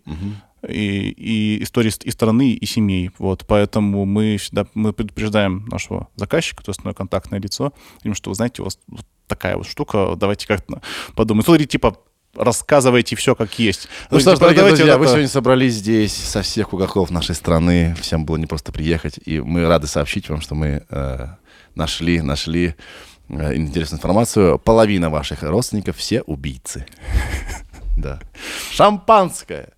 и, и истории и страны, и семей. Вот, поэтому мы всегда мы предупреждаем нашего заказчика, то есть основное контактное лицо, говорим, что вы знаете, у вас вот такая вот штука, давайте как-то подумать. Смотри, типа, рассказывайте все как есть. Ну То что ж, типа, дорогие давайте друзья, вот вы это- сегодня собрались здесь со всех уголков нашей страны. Всем было не просто приехать. И мы рады сообщить вам, что мы э, нашли, нашли э, интересную информацию. Половина ваших родственников все убийцы. [LAUGHS] Да. Шампанское.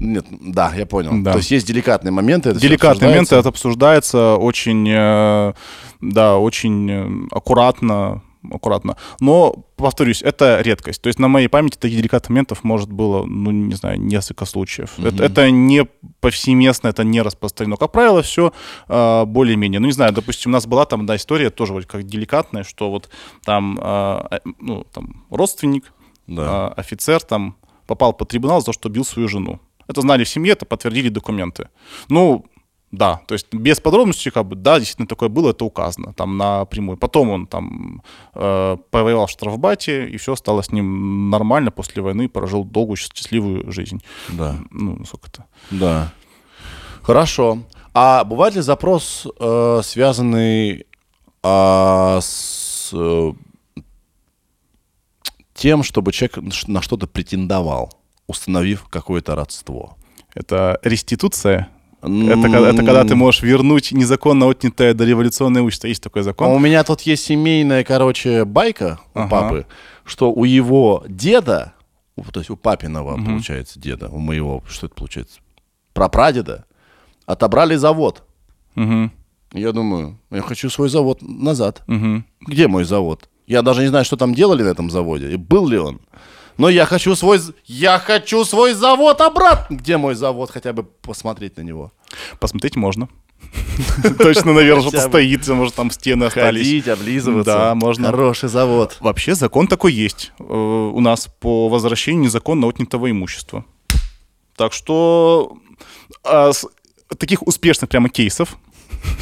Нет, да, я понял. Да. То есть есть деликатные моменты. это Деликатные моменты, это обсуждается очень, э, да, очень э, аккуратно, аккуратно. Но, повторюсь, это редкость. То есть на моей памяти таких деликатных моментов может было, ну, не знаю, несколько случаев. Это, это не повсеместно, это не распространено. Как правило, все более-менее. Ну, не знаю, допустим, у нас была там, да, история тоже вроде как деликатная, что вот там, э, э, ну, там родственник, Да. а, офицер там попал под трибунал за то, что бил свою жену. Это знали в семье, это подтвердили документы. Ну, да, то есть без подробностей, как бы, да, действительно такое было, это указано там напрямую. Потом он там э, повоевал в штрафбате, и все стало с ним нормально после войны, прожил долгую счастливую жизнь. Да. Ну, сколько то Да. Хорошо. А бывает ли запрос, э, связанный а, с э, тем, чтобы человек на что-то претендовал, установив какое-то родство? Это реституция. Это, когда- это когда ты можешь вернуть незаконно отнятое дореволюционное имущество. Есть такой А закон. У меня тут есть семейная, короче, байка у Ага. папы, что у его деда, то есть у папиного, получается, деда, у моего, что это получается, прапрадеда, отобрали завод. Мгм, Я думаю, я хочу свой завод назад. мгм. Где мой завод? Я даже не знаю, что там делали на этом заводе, и был ли он. Но я хочу свой... Я хочу свой завод обратно! Где мой завод? Хотя бы посмотреть на него. Посмотреть можно. [LAUGHS] Точно, наверное, что-то стоит, может, там стены остались. Ходить, облизываться. Да, можно. Хороший завод. Вообще закон такой есть э, у нас по возвращению незаконно отнятого имущества. Так что а, таких успешных прямо кейсов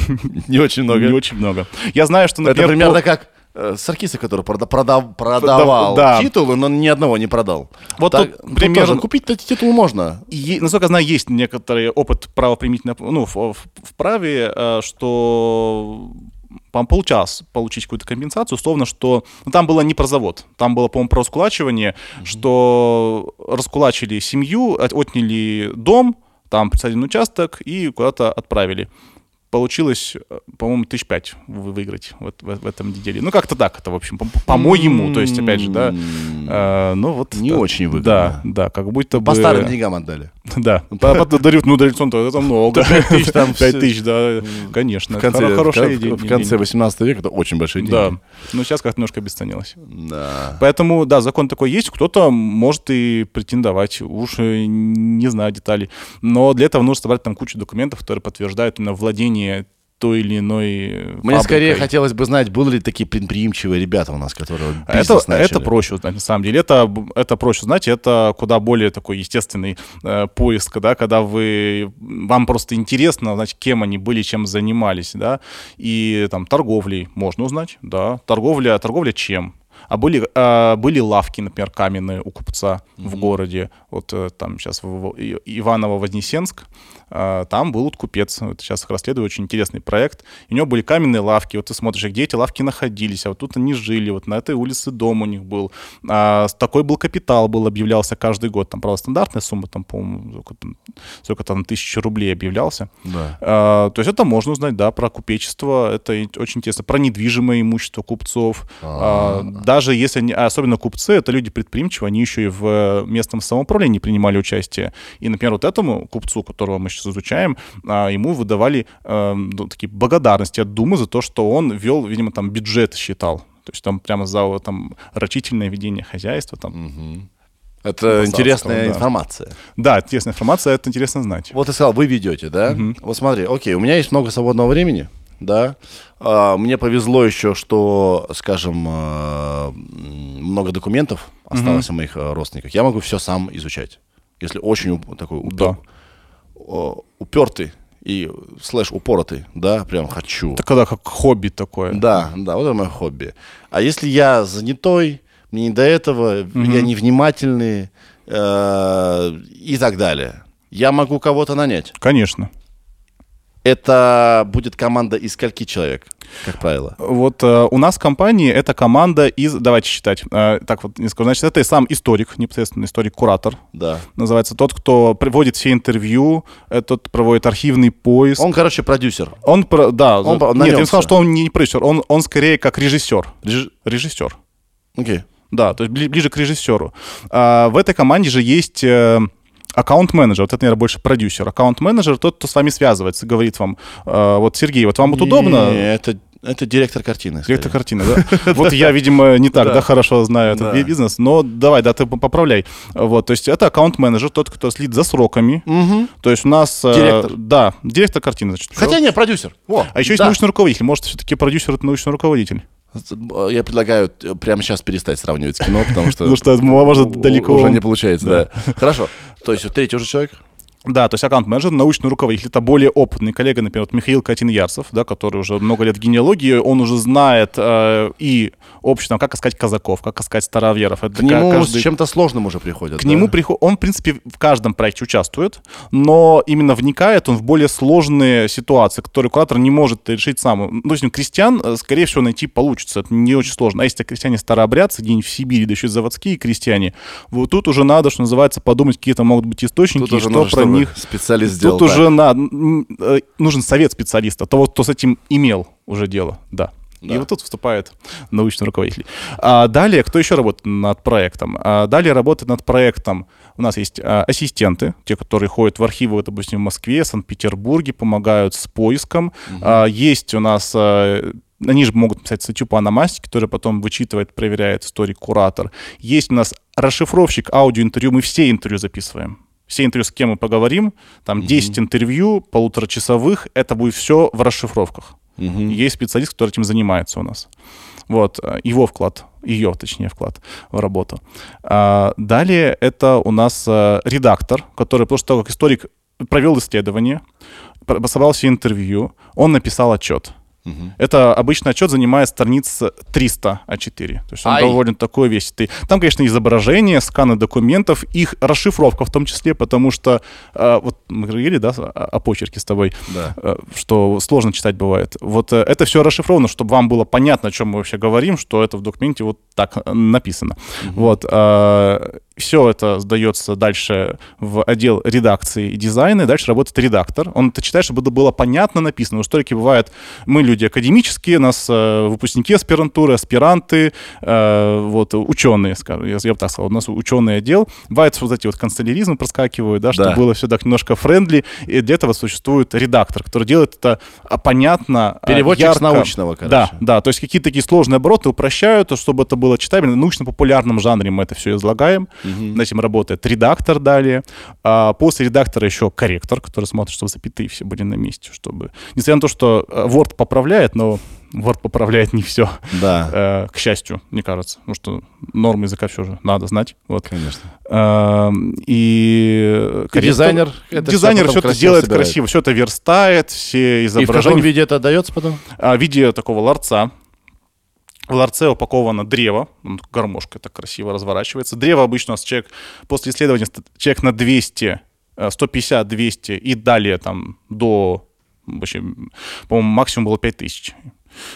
[LAUGHS] Не очень много. не очень много. Я знаю, что, Это например, примерно по- как Саркиса, который прода- продав- продавал да. титулы, но ни одного не продал. Вот Так, тут примерно- купить эти титулы можно. И, насколько я знаю, есть некоторый опыт правоприменительного, ну, в, в- в праве, э, что по-моему, получалось получить какую-то компенсацию, условно, что ну, там было не про завод, там было, по-моему, про раскулачивание, что раскулачили семью, от- отняли дом, там присадили на участок и куда-то отправили. Получилось, э, по-моему, тысяч пять вы- выиграть вот в, в этом деле. Ну, как-то так это, в общем, по- по-моему, то есть, опять же, да, э, ну вот... Не да, очень выгодно. Да, да, как будто бы... По старым деньгам отдали. [LAUGHS] Да. По- Дарю, ну, дарит то это много. [LAUGHS] Пять тысяч там да, конечно. В конце, Хоро- хорошие в, деньги. в конце 18 века это очень большие деньги. Да. Ну, сейчас как-то немножко обесценилось. Да. Поэтому, да, закон такой есть. Кто-то может и претендовать. Уж э, не знаю деталей. Но для этого нужно собрать там кучу документов, которые подтверждают именно владение той или иной э, Мне скорее фабрикой. хотелось бы знать, были ли такие предприимчивые ребята у нас, которые Это, бизнес это начали. проще узнать, на самом деле. Это, это проще узнать, это куда более такой естественный э, поиск, да, когда вы, вам просто интересно узнать, кем они были, чем занимались, да, и там торговлей можно узнать, да, торговля, торговля чем? А были, а, были лавки, например, каменные у купца в городе. Вот э, там сейчас в- Иваново-Вознесенск. А, Там был купец. Вот сейчас их расследую. Очень интересный проект. У него были каменные лавки. Вот ты смотришь, где эти лавки находились. А вот тут они жили. Вот на этой улице дом у них был. А, такой был капитал, был объявлялся каждый год. Там, правда, стандартная сумма, там, по-моему, сколько там, тысячи рублей объявлялся. Да. А, то есть это можно узнать, да, про купечество, это очень интересно, про недвижимое имущество купцов. А, даже если они, а особенно купцы, это люди предприимчивые, они еще и в местном самоуправлении принимали участие. И, например, вот этому купцу, которого мы сейчас изучаем, а, ему выдавали э, ну, такие благодарности от Думы за то, что он вел, видимо, там бюджет считал. То есть там прямо за там, рачительное ведение хозяйства. Там. Это интересная да. информация. Да, интересная информация, это интересно знать. Вот ты сказал, вы ведете, да? Вот смотри, окей, у меня есть много свободного времени, да. А, мне повезло еще, что, скажем, м, много документов осталось о моих а, родственниках. Я могу все сам изучать. Если очень такой упер- Да. Упертый и слэш упоротый, да, прям хочу. Это когда как хобби такое. Да, да, вот это мое хобби. А если я занятой, мне не до этого, я невнимательный э, и так далее, я могу кого-то нанять. Конечно. Это будет команда из скольки человек, как правило? Вот э, у нас в компании это команда из, давайте считать, э, так вот не скажу, значит, это сам историк, непосредственно историк-куратор, Да. называется тот, кто приводит все интервью, этот проводит архивный поиск. Он, короче, продюсер. Он, про- да, Он по- нет, я не сказал, что он не продюсер, он, он скорее как режиссер. Реж- Режиссер. Окей. Да, то есть бли- ближе к режиссеру. А, в этой команде же есть э, аккаунт-менеджер, вот это, наверное, больше продюсер. Аккаунт-менеджер тот, кто с вами связывается, говорит вам, э, вот, Сергей, вот вам вот удобно? Это, это директор картины. Директор картины, [LAUGHS] да? Вот я, видимо, не так, Да. хорошо знаю этот бизнес, но давай, да, ты поправляй. Вот, то есть это аккаунт-менеджер, тот, кто следит за сроками. То есть у нас... э, Директор. Да, директор картины, значит. Хотя не, продюсер. А еще есть научный руководитель. Может, все-таки продюсер — это научный руководитель? Я предлагаю прямо сейчас перестать сравнивать с кино, потому что... Потому [LAUGHS] что, может, далеко... Уже не получается, да. Хорошо. То есть третий уже человек? Да, то есть аккаунт-менеджер, научный руководитель, это более опытный коллега, например, вот Михаил Катин-Ярцев, да, который уже много лет в генеалогии, он уже знает э, и общее, там, как искать казаков, как искать староверов. Это К нему каждый- с чем-то сложным уже приходят. К да? нему приходит, он, в принципе, в каждом проекте участвует, но именно вникает он в более сложные ситуации, которые куратор не может решить сам. Ну, то есть крестьян, э, скорее всего, найти получится, это не очень сложно. А если крестьяне старообрядцы, где-нибудь в Сибири, да еще и заводские крестьяне, вот тут уже надо, что называется, подумать, какие-то могут быть источники, Тут и что про них специалист сделал Тут так. уже на, э, нужен совет специалиста, того, кто с этим имел уже дело, да. И Да. вот тут вступает научный руководитель. А далее, кто еще работает над проектом? А далее работает над проектом. У нас есть а, ассистенты, те, которые ходят в архивы, допустим, в Москве, Санкт-Петербурге, помогают с поиском. А, есть у нас а, они же могут писать статью по аномастике, которая потом вычитывает, проверяет историк-куратор. Есть у нас расшифровщик аудиоинтервью, мы все интервью записываем. Все интервью, с кем мы поговорим, там 10 интервью, полуторачасовых, это будет все в расшифровках. Есть специалист, который этим занимается у нас. Вот, э, его вклад, ее, точнее, вклад в работу. А, далее это у нас э, редактор, который после того, как историк провел исследование, собрал все интервью, он написал отчет. Это обычно отчет занимает страниц 300 А4. То есть он Ай. довольно такой весистый. Там, конечно, изображения, сканы документов, их расшифровка в том числе, потому что э, вот мы говорили, да, о, почерке с тобой, Да. э, что сложно читать бывает. Вот э, это все расшифровано, чтобы вам было понятно, о чем мы вообще говорим, что это в документе вот так написано. Вот. Все это сдается дальше в отдел редакции и дизайна, и дальше работает редактор. Он это читает, чтобы это было понятно написано. У историки бывает, мы люди академические, нас э, выпускники аспирантуры, аспиранты, э, вот, ученые, скажем, я, я бы так сказал, у нас ученый отдел. Бывает, вот эти вот канцеляризмы проскакивают, да, чтобы Да. было все так немножко friendly, и для этого существует редактор, который делает это а, понятно, а, Переводчик с ярко. научного, короче. Да, да, то есть какие-то такие сложные обороты упрощают, чтобы это было читабельно. В научно-популярном жанре мы это все излагаем. Над этим работает редактор далее. А после редактора еще корректор, который смотрит, чтобы запятые все были на месте. Чтобы... Несмотря на то, что э, Word поправляет, но Word поправляет не все. Да, Э, К счастью, мне кажется. Потому что нормы языка все же надо знать. Вот. конечно. Эм, И, И дизайнер это дизайнер все это красиво делает собирает. красиво, все это верстает, все И в каком изображения виде это отдается потом? а, в виде такого ларца. В ларце упаковано древо, ну, гармошка так красиво разворачивается. Древо обычно у нас человек после исследования человек на 200, э, 150, 200 и далее там до, вообще, по-моему, максимум было 5000.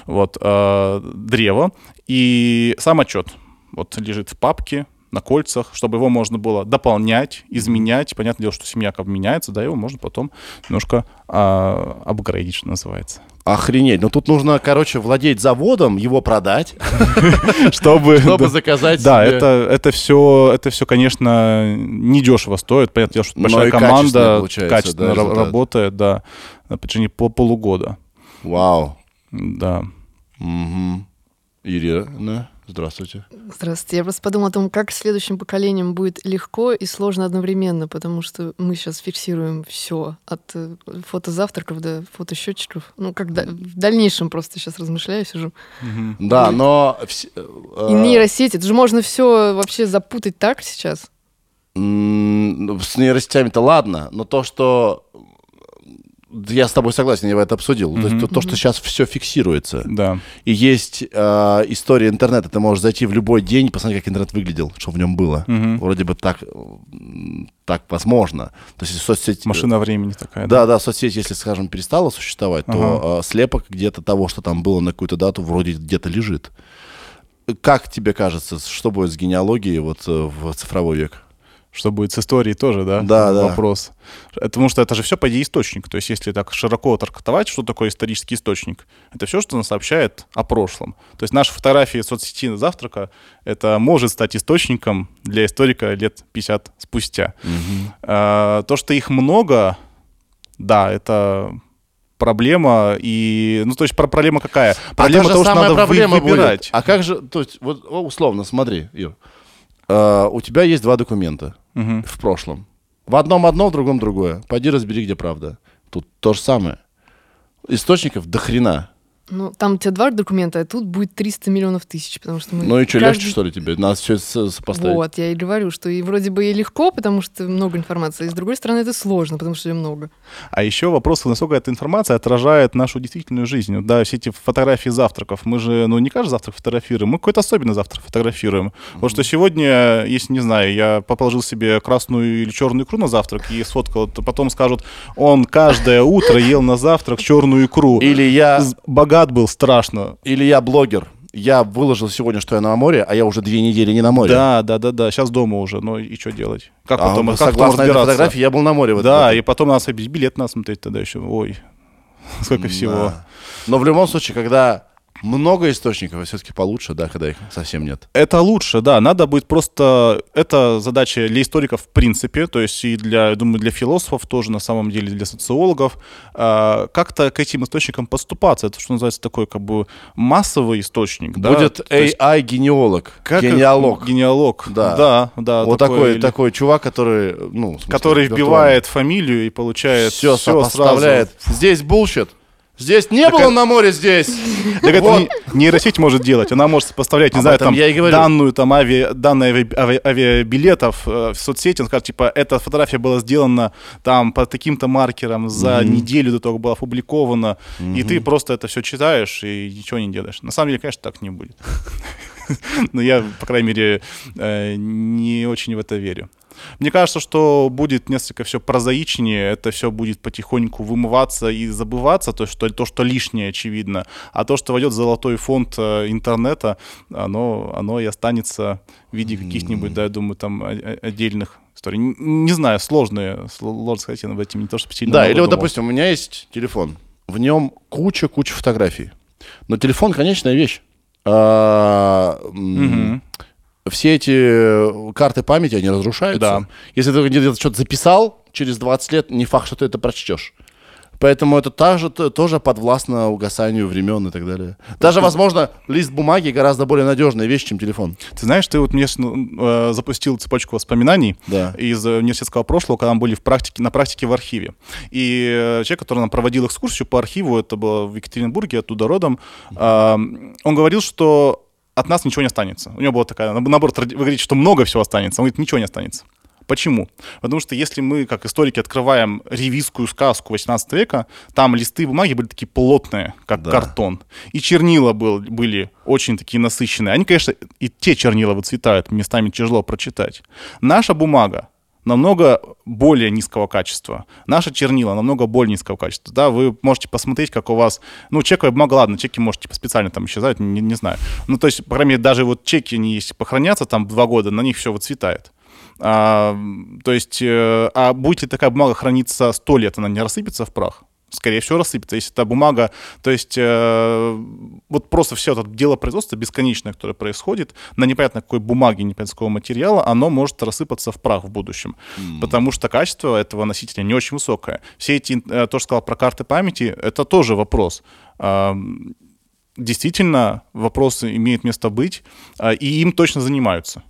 Вот, э, древо. И сам отчет вот лежит в папке, на кольцах, чтобы его можно было дополнять, изменять. Понятное дело, что семья как меняется, да, его можно потом немножко а, апгрейдить, что называется. Охренеть. Ну тут нужно, короче, владеть заводом, его продать, [LAUGHS] Чтобы, заказать да, это, это все, это все, конечно, недешево стоит. Понятное дело, что Но большая команда качественно работает, да, на протяжении по полугода. Вау. Да. Ирина, здравствуйте. Здравствуйте. Я просто подумала о том, как следующим поколениям будет легко и сложно одновременно, потому что мы сейчас фиксируем все от э, фотозавтраков до фотосчетчиков. Ну, как да- в дальнейшем просто сейчас размышляю, сижу. Да, но... вс- э, И нейросети, это же можно все вообще запутать так сейчас. м, С нейросетями-то ладно, но то, что... Я с тобой согласен, я это обсудил. То, есть то, то, что сейчас все фиксируется. Да. И есть э, история интернета. Ты можешь зайти в любой день и посмотреть, как интернет выглядел, что в нем было. Мгм. Вроде бы так, так возможно. То есть соцсеть... Машина времени такая. Да, да, соцсеть, если, скажем, перестала существовать, Ага. то э, слепок где-то того, что там было на какую-то дату, вроде где-то лежит. Как тебе кажется, что будет с генеалогией вот э, в цифровой век? Что будет с историей тоже, да? Да, да. Вопрос. Потому что это же все, по идее, источник. То есть, если так широко трактовать, что такое исторический источник, это все, что нас сообщает о прошлом. То есть, наши фотографии соцсети завтрака, это может стать источником для историка лет 50 спустя. А, то, что их много, да, это проблема и ну то есть про- проблема какая проблема а та же того что надо проблема будет. выбирать А как же, то есть, вот условно, смотри, Ир, Э, у тебя есть два документа Мгм. в прошлом. В одном одно, в другом другое. Пойди разбери, где правда. Тут то же самое. Источников до хрена. Ну, там у тебя два документа, а тут будет 300 миллионов тысяч, потому что мы... Ну и что, каждый- легче, что ли, тебе? Надо все сопоставить. Вот, я и говорю, что и вроде бы и легко, потому что много информации, и с другой стороны это сложно, потому что ее много. А еще вопрос, насколько эта информация отражает нашу действительную жизнь. Вот, Да, все эти фотографии завтраков. Мы же, ну, не каждый завтрак фотографируем, мы какой-то особенный завтрак фотографируем. Потому что сегодня, если, не знаю, я положил себе красную или черную икру на завтрак и сфоткал, то потом скажут, он каждое утро ел на завтрак черную икру. Или я, З- Богат был страшно. или я блогер. Я выложил сегодня, что я на море, а я уже две недели не на море. Да, да, да, да. Сейчас дома уже. Ну и что делать? Как А потом, как потом согласно этой разбираться? фотографии, я был на море. в Да, год. и потом надо билет надо смотреть тогда еще. Ой, [LAUGHS] сколько всего. Да. Но в любом случае, когда много источников, все-таки получше, да, когда их совсем нет. Это лучше, да. Надо будет просто... Это задача для историков в принципе, то есть и для, я думаю, для философов тоже, на самом деле, для социологов. а, как-то к этим источникам поступаться. Это, что называется, такой как бы массовый источник. да. Будет AI-генеалог, как их- генеалог. Генеалог. Да. Да, да. вот такой, или- такой чувак, который, ну, смысле, Который вбивает фамилию и получает все все сопоставляет. Здесь bullshit, Здесь не было на море, здесь. Так это нейросеть может делать. Она может поставлять, не знаю, там данную там ави, данные ави- ави- авиабилетов э, в соцсети. Он скажет, типа, эта фотография была сделана там по таким-то маркерам за неделю до того, как была опубликована. И ты просто это все читаешь и ничего не делаешь. На самом деле, конечно, так не будет. [LAUGHS] Но я, по крайней мере, э, не очень в это верю. Мне кажется, что будет несколько все прозаичнее, это все будет потихоньку вымываться и забываться, то, что, то, что лишнее, очевидно. А то, что войдет в золотой фонд э, интернета, оно, оно и останется в виде каких-нибудь, да, я думаю, там отдельных историй. Не знаю, сложные, сложно сказать, я об этом не то, что сильно Да, или вот, допустим, у меня есть телефон. В нем куча-куча фотографий. Но телефон конечная вещь. А, Мгм. Все эти карты памяти, они разрушаются. Да. Если ты где-то что-то записал, через 20 лет не факт, что ты это прочтешь. Поэтому это также, тоже подвластно угасанию времен и так далее. Даже, возможно, лист бумаги гораздо более надежная вещь, чем телефон. Ты знаешь, ты вот мне ну, э, запустил цепочку воспоминаний Да. из э, университетского прошлого, когда мы были в практике, на практике в архиве. И э, человек, который нам проводил экскурсию по архиву, это было в Екатеринбурге, оттуда родом, э, он говорил, что от нас ничего не останется. У него была такая, наоборот, вы говорите, что много всего останется. Он говорит, ничего не останется. Почему? Потому что если мы, как историки, открываем ревизскую сказку 18 века, там листы бумаги были такие плотные, как Да. картон. И чернила был, были очень такие насыщенные. Они, конечно, и те чернила выцветают, местами тяжело прочитать. Наша бумага намного более низкого качества. Наши чернила намного более низкого качества. Да, вы можете посмотреть, как у вас... Ну, чековая бумага, ладно, чеки, может, типа, специально там исчезают, не, не знаю. Ну, то есть, по крайней мере, даже вот чеки, они если похоронятся там два года, на них все выцветает. А, то есть, э, а будет ли такая бумага храниться сто лет, она не рассыпется в прах? Скорее всего, рассыпется. Если это бумага, то есть э, вот просто все это дело производства бесконечное, которое происходит, на непонятно какой бумаге, непонятно какого материала, оно может рассыпаться в прах в будущем. Потому что качество этого носителя не очень высокое. Все эти, э, то, что сказал про карты памяти, это тоже вопрос. А, действительно, вопрос имеет место быть, а, и им точно занимаются.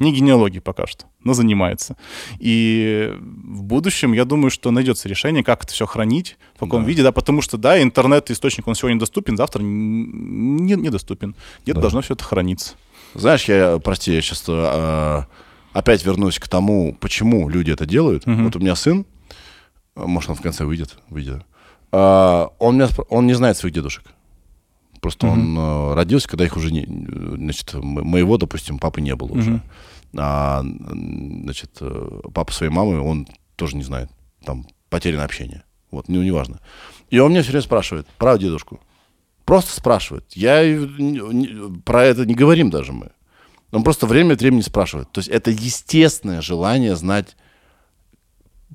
Не генеалогией пока что, но занимается. И в будущем, я думаю, что найдется решение, как это все хранить, в каком виде, да, потому что, да, интернет-источник, он сегодня доступен, завтра н- не- недоступен. Где-то должно все это храниться. Знаешь, я, прости, я сейчас опять вернусь к тому, почему люди это делают. Вот у меня сын, а, может, он в конце выйдет, выйдет. А, он, меня, он не знает своих дедушек. Просто он э, родился, когда их уже не... Значит, моего, допустим, папы не было уже. А, значит, э, папа своей мамы, он тоже не знает. Там потеряно общение. Вот, ну, неважно. И он меня все время спрашивает про дедушку. Просто спрашивает. Я про это не говорим даже мы. Он просто время от времени спрашивает. То есть это естественное желание знать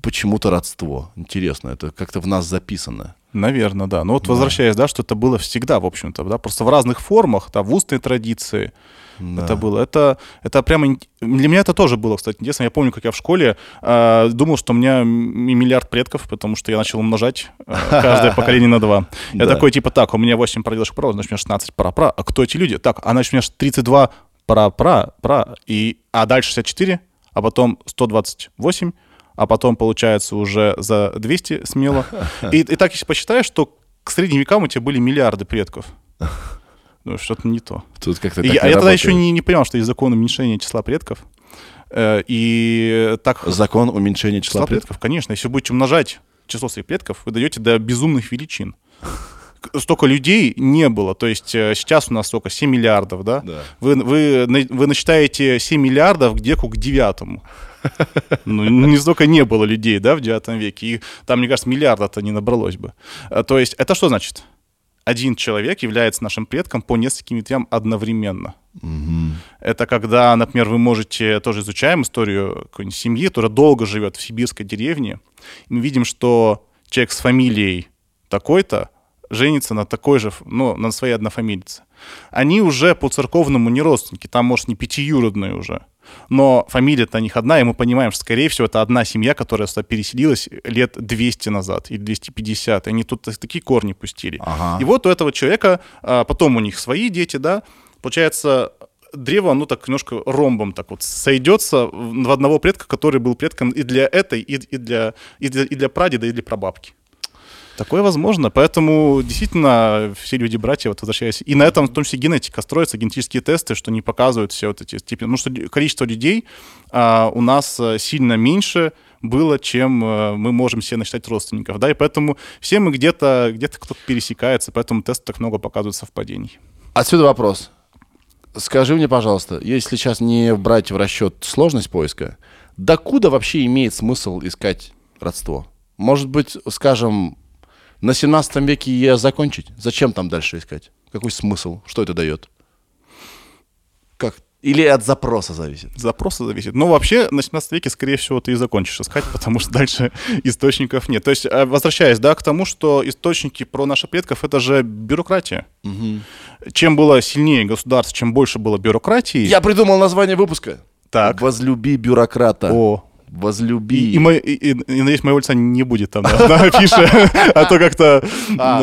почему-то родство. Интересно, это как-то в нас записано. Наверное, да. Но вот возвращаясь, да, что это было всегда, в общем-то, да, просто в разных формах, да, в устной традиции это было. Это, это прямо... Для меня это тоже было, кстати, интересно. Я помню, как я в школе э, думал, что у меня миллиард предков, потому что я начал умножать э, каждое [LAUGHS] поколение на два. Я Да. такой, типа, так, у меня 8 прадедушек прав, значит, у меня 16 пра-пра. А кто эти люди? Так, а значит, у меня 32 пра-пра-пра. И, а дальше 64, а потом 128, а потом, получается, уже за 200 смело. [LAUGHS] И, и так, если посчитаешь, что к средним векам у тебя были миллиарды предков. Ну, что-то не то. Тут как-то так я, не я тогда еще не, не понимал, что есть закон уменьшения числа предков. Э, И так... [LAUGHS] Закон уменьшения числа числа предков. предков, конечно. Если вы будете умножать число своих предков, вы даете до безумных величин. К- Столько людей не было. То есть э, сейчас у нас сколько? 7 миллиардов, да? Да. Вы, вы, вы насчитаете 7 миллиардов где к девятому. Ну, не столько не было людей, да, в 9 веке. И там, мне кажется, миллиарда-то не набралось бы. А, То есть это что значит? Один человек является нашим предком по нескольким ветвям одновременно. Это когда, например, вы можете, тоже изучаем историю какой-нибудь семьи, которая долго живет в сибирской деревне, и мы видим, что человек с фамилией такой-то женится на такой же, ну, на своей однофамилице. Они уже по церковному не родственники, там, может, не пятиюродные уже. Но фамилия-то у них одна, и мы понимаем, что, скорее всего, это одна семья, которая сюда переселилась лет 200 назад или 250. И они тут так- такие корни пустили. Ага. И вот у этого человека, а, потом у них свои дети, да, получается, древо, оно так немножко ромбом так вот сойдется в в одного предка, который был предком и для этой, и, и для, и, для, и для прадеда, и для прабабки. Такое возможно. Поэтому действительно все люди братья, вот возвращаясь. И на этом, в том числе, генетика строится, генетические тесты, что не показывают все вот эти степени. Потому что количество людей а, у нас а, сильно меньше было, чем а, мы можем себе насчитать родственников. Да, и поэтому все мы где-то, где-то кто-то пересекается, поэтому тест так много показывают совпадений. Отсюда вопрос. Скажи мне, пожалуйста, если сейчас не брать в расчет сложность поиска, докуда вообще имеет смысл искать родство? Может быть, скажем, на 17 веке ее закончить? Зачем там дальше искать? Какой смысл? Что это дает? Как? Или от запроса зависит? Запроса зависит. Но вообще на 17 веке, скорее всего, ты и закончишь искать, [LAUGHS] потому что дальше источников нет. То есть, э, возвращаясь, да, к тому, что источники про наших предков — это же бюрократия. Чем было сильнее государство, чем больше было бюрократии... Я придумал название выпуска. Так. Возлюби бюрократа. О, Возлюби. и, и, мо- и- и- и, надеюсь, моего лица не будет там на, [LAUGHS] афише, а то как-то... А,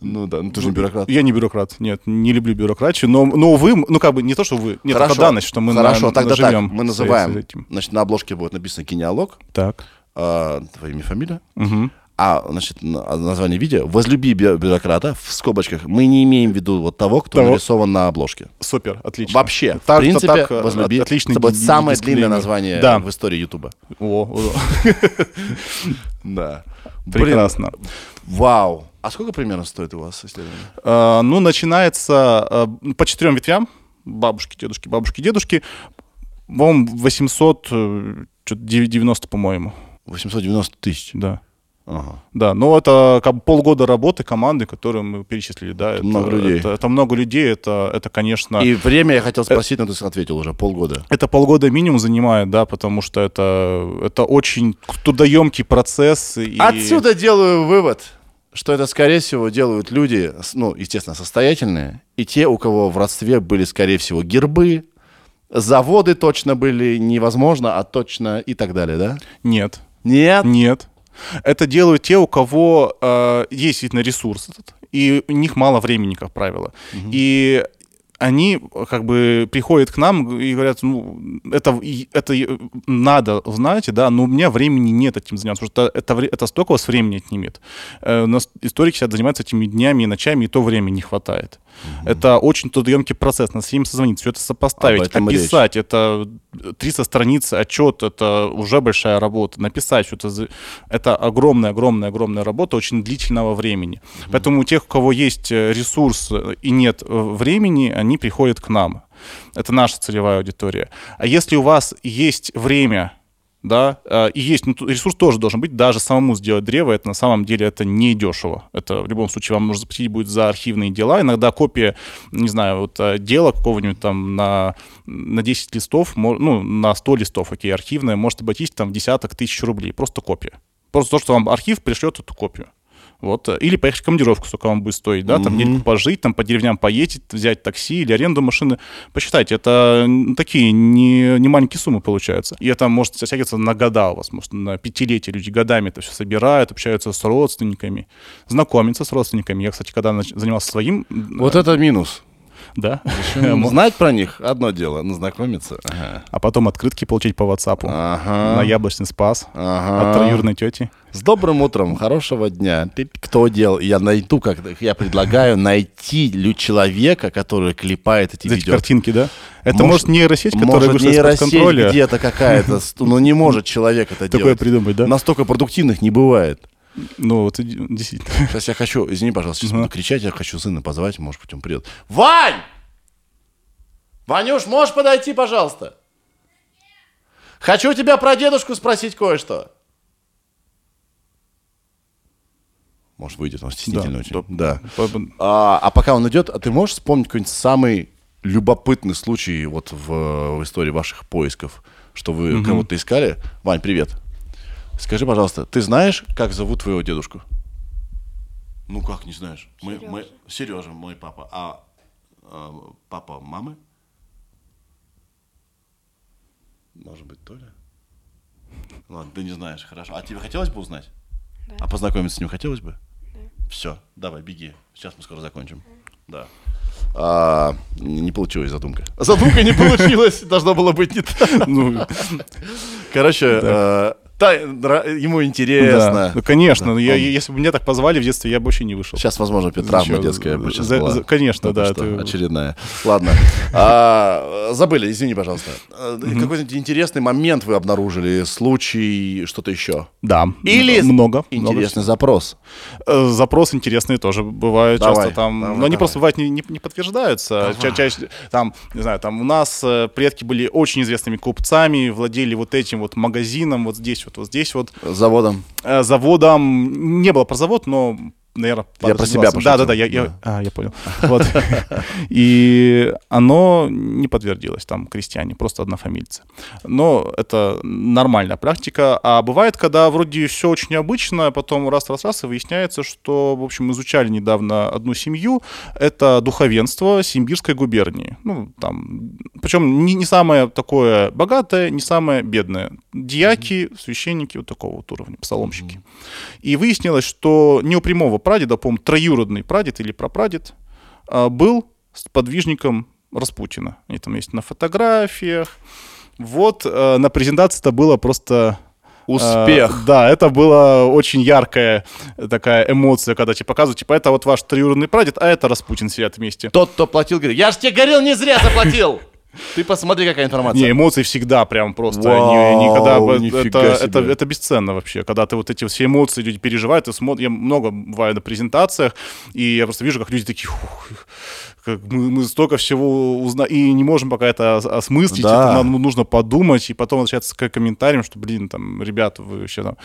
Ну да, ну ты же не бюрократ. Я не бюрократ, нет, не люблю бюрократию, но, но вы, ну как бы не то, что вы, нет, это данность, что мы Хорошо, тогда так. Мы называем. Значит, на обложке будет написано генеалог, Так. а, твое имя, фамилия. А, значит, на- название видео «Возлюби бю- бюрократа» в скобочках. Мы не имеем в виду вот того, кто Того. нарисован на обложке. Супер, отлично. Вообще, в Так- принципе, так, э, «Возлюби» от- отличный это будет самое длинное название Да. в истории Ютуба. О, [LAUGHS] Да. прекрасно. Вау. А сколько примерно стоит у вас исследование? А, ну, начинается а, по четырем ветвям. Бабушки, дедушки, бабушки, дедушки. По-моему, 800, э, чё-то 90, по-моему. 890 тысяч. Да. Ага. Да, но это как бы полгода работы команды, которую мы перечислили, да. Это, много людей. Это, это много людей, это, это конечно... И время я хотел спросить, но ты ответил уже, полгода. Это полгода минимум занимает, да, потому что это, это очень трудоемкий процесс. И... Отсюда делаю вывод, что это, скорее всего, делают люди, ну, естественно, состоятельные, и те, у кого в родстве были, скорее всего, гербы, заводы точно были невозможно, а точно и так далее, да? Нет, Нет? нет. Это делают те, у кого э, есть действительно ресурс этот, и у них мало времени, как правило. И они э, как бы приходят к нам и говорят, ну, это, это и надо, знаете, да, но у меня времени нет этим заняться, потому что это, это столько у вас времени отнимет. Э, У нас историки сейчас занимаются этими днями и ночами, и то времени не хватает. Это очень трудоемкий процесс. Надо с ним созвониться, все это сопоставить, и речь. описать. Это 300 страниц отчет, это уже большая работа. Написать что это, за- это огромная, огромная, огромная работа очень длительного времени. Поэтому у тех, у кого есть э, ресурс э, и нет э, времени, они приходят к нам. Это наша целевая аудитория. А если у вас есть время, да, э, и есть, ну, ресурс тоже должен быть, даже самому сделать древо, это на самом деле это не дешево. Это в любом случае вам нужно заплатить будет за архивные дела. Иногда копия, не знаю, вот э, дела какого-нибудь там на, на 10 листов, ну, на 100 листов, окей, архивное, может обойтись там в десяток тысяч рублей. Просто копия. Просто то, что вам архив пришлет эту копию. Вот. э, Или поехать в командировку, сколько вам будет стоить, да, там недельку пожить, там по деревням поездить, взять такси или аренду машины. Посчитайте, это такие не, не маленькие суммы получаются. И это может затягиваться на года у вас, может, на пятилетие. Люди годами это все собирают, общаются с родственниками, знакомятся с родственниками. Я, кстати, когда занимался своим... Вот это минус. Да. Знать про них одно дело, но знакомиться. Ага. А потом открытки получить по WhatsApp. Ага. На яблочный спас. Ага. От троюродной тети. С добрым утром, хорошего дня. Кто делал? Я найду, как я предлагаю найти человека, который клепает эти Эти видео. картинки, да? Это Может- может, нейросеть, которая Может, вышла из-под нейросеть контроля. где-то какая-то, [LAUGHS] ст- ну не может человек это Такое делать. придумать, да? Настолько продуктивных не бывает. Ну, вот действительно. [LAUGHS] Сейчас я хочу, извини, пожалуйста, сейчас буду кричать, я хочу сына позвать, может быть, он придет. Вань! Ванюш, можешь подойти, пожалуйста? Хочу тебя про дедушку спросить кое-что. Может, выйдет, он стеснительный Да, очень. Да. А, а пока он идет, а ты можешь вспомнить какой-нибудь самый любопытный случай вот в, в истории ваших поисков, что вы кого-то искали? Вань, привет. Скажи, пожалуйста, ты знаешь, как зовут твоего дедушку? Ну как не знаешь? Мы, мы, Сережа, мой папа. А, а, папа мамы? Может быть, Толя? Ладно, ты не знаешь, хорошо. А тебе хотелось бы узнать? А познакомиться с ним хотелось бы? Все, давай, беги. Сейчас мы скоро закончим. Да. А, не получилась задумка. Задумка не [LAUGHS] получилась, должно было быть не так. Ну, Короче, Да, нра- ему интересно. Да. Ну, конечно. Да, я- он- если бы меня так позвали в детстве, я бы вообще не вышел. Сейчас, возможно, опять травма Зачем? детская бы сейчас За- была. за- конечно, да, что, [LAUGHS] Очередная. [LAUGHS] Ладно. А, забыли, извини, пожалуйста. Какой-нибудь интересный момент вы обнаружили, случай, что-то еще? Да. Или много. много Интересный запрос. Э, Запрос интересные тоже бывают Давай, часто там, давай, но они давай. просто бывают не, не- не подтверждаются. Ча- чаще там, не знаю, там у нас э, предки были очень известными купцами, владели вот этим вот магазином, вот здесь вот, здесь вот Заводом. Э, заводом не было про завод, но наверное, Я про себя Да, да, да, пошутил. я, я, Да. а, я понял. [LAUGHS] Вот. И оно не подтвердилось, там крестьяне, просто однофамильцы. Но это нормальная практика. А бывает, когда вроде все очень обычно, а потом раз-раз-раз, и выясняется, что, в общем, изучали недавно одну семью. Это духовенство Симбирской губернии. Ну, там, причем не, не самое такое богатое, не самое бедное. Дьяки, священники вот такого вот уровня, псаломщики. И выяснилось, что не у прямого прадеда, по-моему, троюродный прадед или прапрадед а, был подвижником Распутина. Они там есть на фотографиях. Вот э, на презентации это было просто... э, Успех. да, это была очень яркая такая эмоция, когда тебе показывают, типа, это вот ваш троюродный прадед, а это Распутин сидят вместе. Тот, кто платил, говорит, я ж тебе говорил, не зря заплатил. Ты посмотри, какая информация. Не, эмоции всегда прям просто Вау, ни- никогда это, себе. это, это бесценно вообще, когда ты вот эти все эмоции люди переживают, ты смотришь, я много бываю на презентациях, и я просто вижу, как люди такие, «Ух, как мы, мы столько всего узнаем, и не можем пока это ос- осмыслить, Да. это нам нужно подумать, и потом возвращаться к комментариям, что, блин, там, ребята, вы вообще там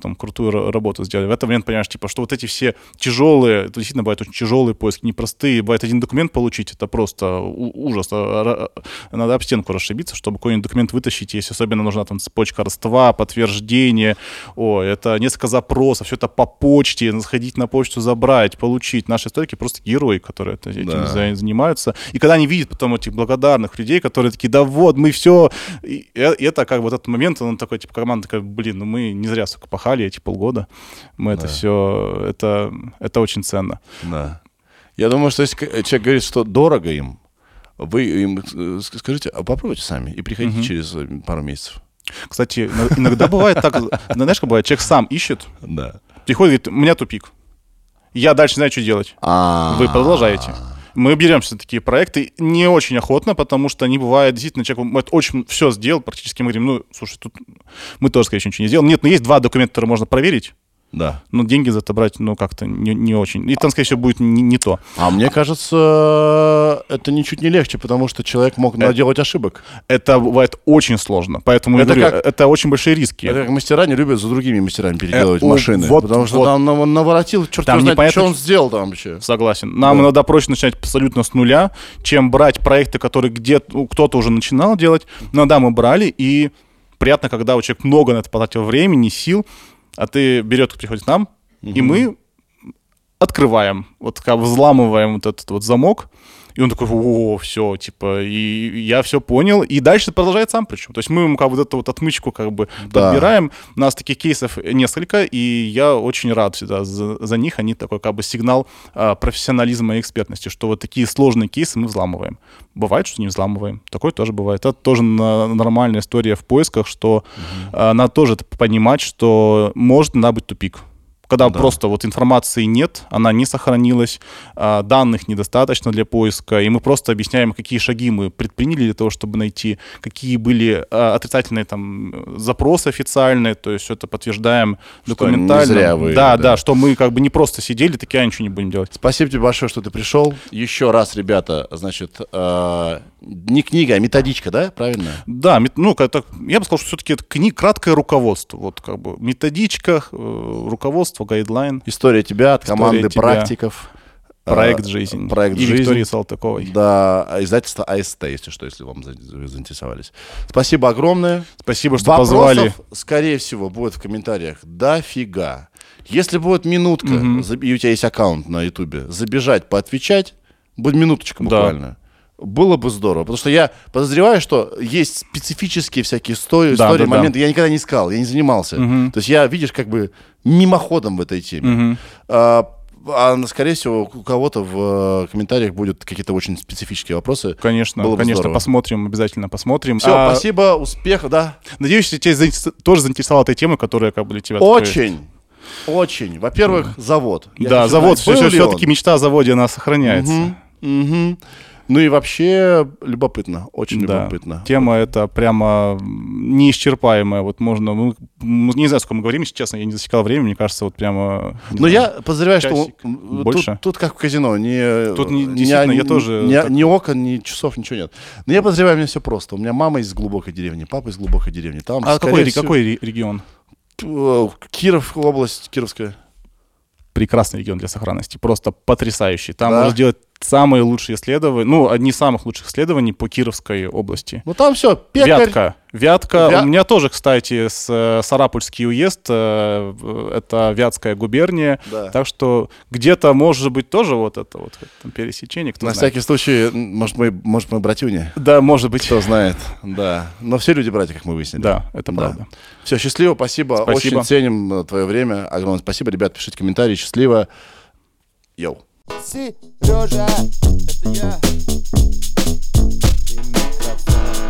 там крутую ра- работу сделали. В этот момент понимаешь, типа, что вот эти все тяжелые, это действительно бывают очень тяжелые поиски, непростые. Бывает один документ получить, это просто ужас. А, Надо об стенку расшибиться, чтобы какой-нибудь документ вытащить, если особенно нужна там цепочка родства, подтверждение. О, это несколько запросов, все это по почте, сходить на почту, забрать, получить. Наши историки просто герои, которые этим Да. за- занимаются. И когда они видят потом этих благодарных людей, которые такие, да вот, мы все... И это как вот этот момент, он такой, типа, команда такая, блин, ну мы не зря, сука, пахали эти полгода. Мы это Да. все... Это, это очень ценно. Да. Я думаю, что если к- человек говорит, что дорого им, вы им э, ск- скажите, а попробуйте сами и приходите через э, пару месяцев. Кстати, ин- иногда бывает так, знаешь, как бывает, человек сам ищет, Да. приходит, говорит, у меня тупик. Я дальше знаю, что делать. А, Вы продолжаете. Мы беремся за такие проекты не очень охотно, потому что они бывают действительно человек вот очень все сделал, практически мы говорим, ну, слушай, тут мы тоже, скорее ничего не сделаем. Нет, но есть два документа, которые можно проверить, Да. но деньги за это брать, ну, как-то не, не очень. И там, скорее всего, будет не, не то. А мне кажется, это ничуть не легче, потому что человек мог наделать ошибок. Это бывает очень сложно. Поэтому Это говорю, как- это очень большие риски. Это как мастера не любят за другими мастерами переделывать Э, машины. вот- потому что вот. там нав- наворотил, черт Там знает, непонятно, что он сделал там вообще. Согласен. Нам Да. иногда проще начинать абсолютно с нуля, чем брать проекты, которые где кто-то уже начинал делать. Но да, мы брали, и приятно, когда у человека много на это потратил времени, сил, а ты берет, приходит к нам, и мы открываем, вот как взламываем вот этот вот замок, и он такой, о, все, типа, и я все понял, и дальше продолжает сам причем. То есть мы ему как бы вот эту вот отмычку как бы Да. подбираем. У нас таких кейсов несколько, и я очень рад всегда за, за них. Они такой как бы сигнал а, профессионализма и экспертности, что вот такие сложные кейсы мы взламываем. Бывает, что не взламываем. Такое тоже бывает. Это тоже на- нормальная история в поисках, что а, надо тоже понимать, что может надо быть тупик. Когда просто вот информации нет, она не сохранилась, а, данных недостаточно для поиска, и мы просто объясняем, какие шаги мы предприняли для того, чтобы найти, какие были а, отрицательные там э, запросы официальные, то есть все это подтверждаем Что документально. не зря вы, да, да. да, что мы как бы не просто сидели, такие, а ничего не будем делать. Спасибо тебе большое, что ты пришел. Еще раз, ребята, значит, э, не книга, а методичка, да? Правильно? Да, ну, это, я бы сказал, что все-таки это кни- краткое руководство. Вот как бы методичка, э, руководство, гайдлайн, История тебя от История команды тебя. практиков. проект Э, «Жизнь» Проект и «Жизнь». Виктории Салтыковой. Да, а издательство АСТ, если что, если вам заинтересовались. Спасибо огромное. Спасибо, что Вопросов, позвали. скорее всего, будет в комментариях дофига. Если будет минутка, заб- и у тебя есть аккаунт на Ютубе, забежать, поотвечать, будет минуточка Да. Было бы здорово, потому что я подозреваю, что есть специфические всякие истории, Да, истории да, да. моменты. Я никогда не искал, я не занимался. Мгм. То есть я, видишь, как бы мимоходом в этой теме. Мгм. А, а скорее всего у кого-то в э, комментариях будут какие-то очень специфические вопросы. Конечно, Было бы конечно, здорово. посмотрим, обязательно посмотрим. Все, А, спасибо, успехов, да. Надеюсь, тебя заинтерес- тоже заинтересовала эта тема, которая как бы для тебя... такой- Очень, очень. Во-первых, завод. Я Да, завод, все-таки он? мечта о заводе, она сохраняется. Мгм, мгм. Ну и вообще любопытно, очень Да. любопытно. Тема эта прямо м, неисчерпаемая. Вот можно, мы, не знаю, сколько мы говорим, если честно, я не засекал время, мне кажется, вот прямо... не Но знаю. я подозреваю, что часик, больше? Тут, тут как в казино, не, Тут не- ни- действительно, я ни- тоже ни, так- ни окон, ни часов, ничего нет. Но я подозреваю, меня все просто. У меня мама из глубокой деревни, папа из глубокой деревни. Там, А какой, всего, какой ре- регион? э, Киров, область Кировская. Прекрасный регион для сохранности, просто потрясающий. Там Да? можно сделать самые лучшие исследования, ну, одни из самых лучших исследований по Кировской области. Ну там все, пекарь. Вятка. Вятка. Вя- У меня тоже, кстати, с э, Сарапульский уезд, э, это Вятская губерния. Да. Так что где-то, может быть, тоже вот это вот там, пересечение, кто На знает. всякий случай, может, мы, может, мы братюни? Да, может быть. Кто знает, да. Но все люди братья, как мы выяснили. Да, это Да. правда. Все, счастливо, спасибо. Спасибо. Очень ценим твое время. Огромное спасибо. Ребят, пишите комментарии. Счастливо. Йоу. Сережа, это я. И микрофон.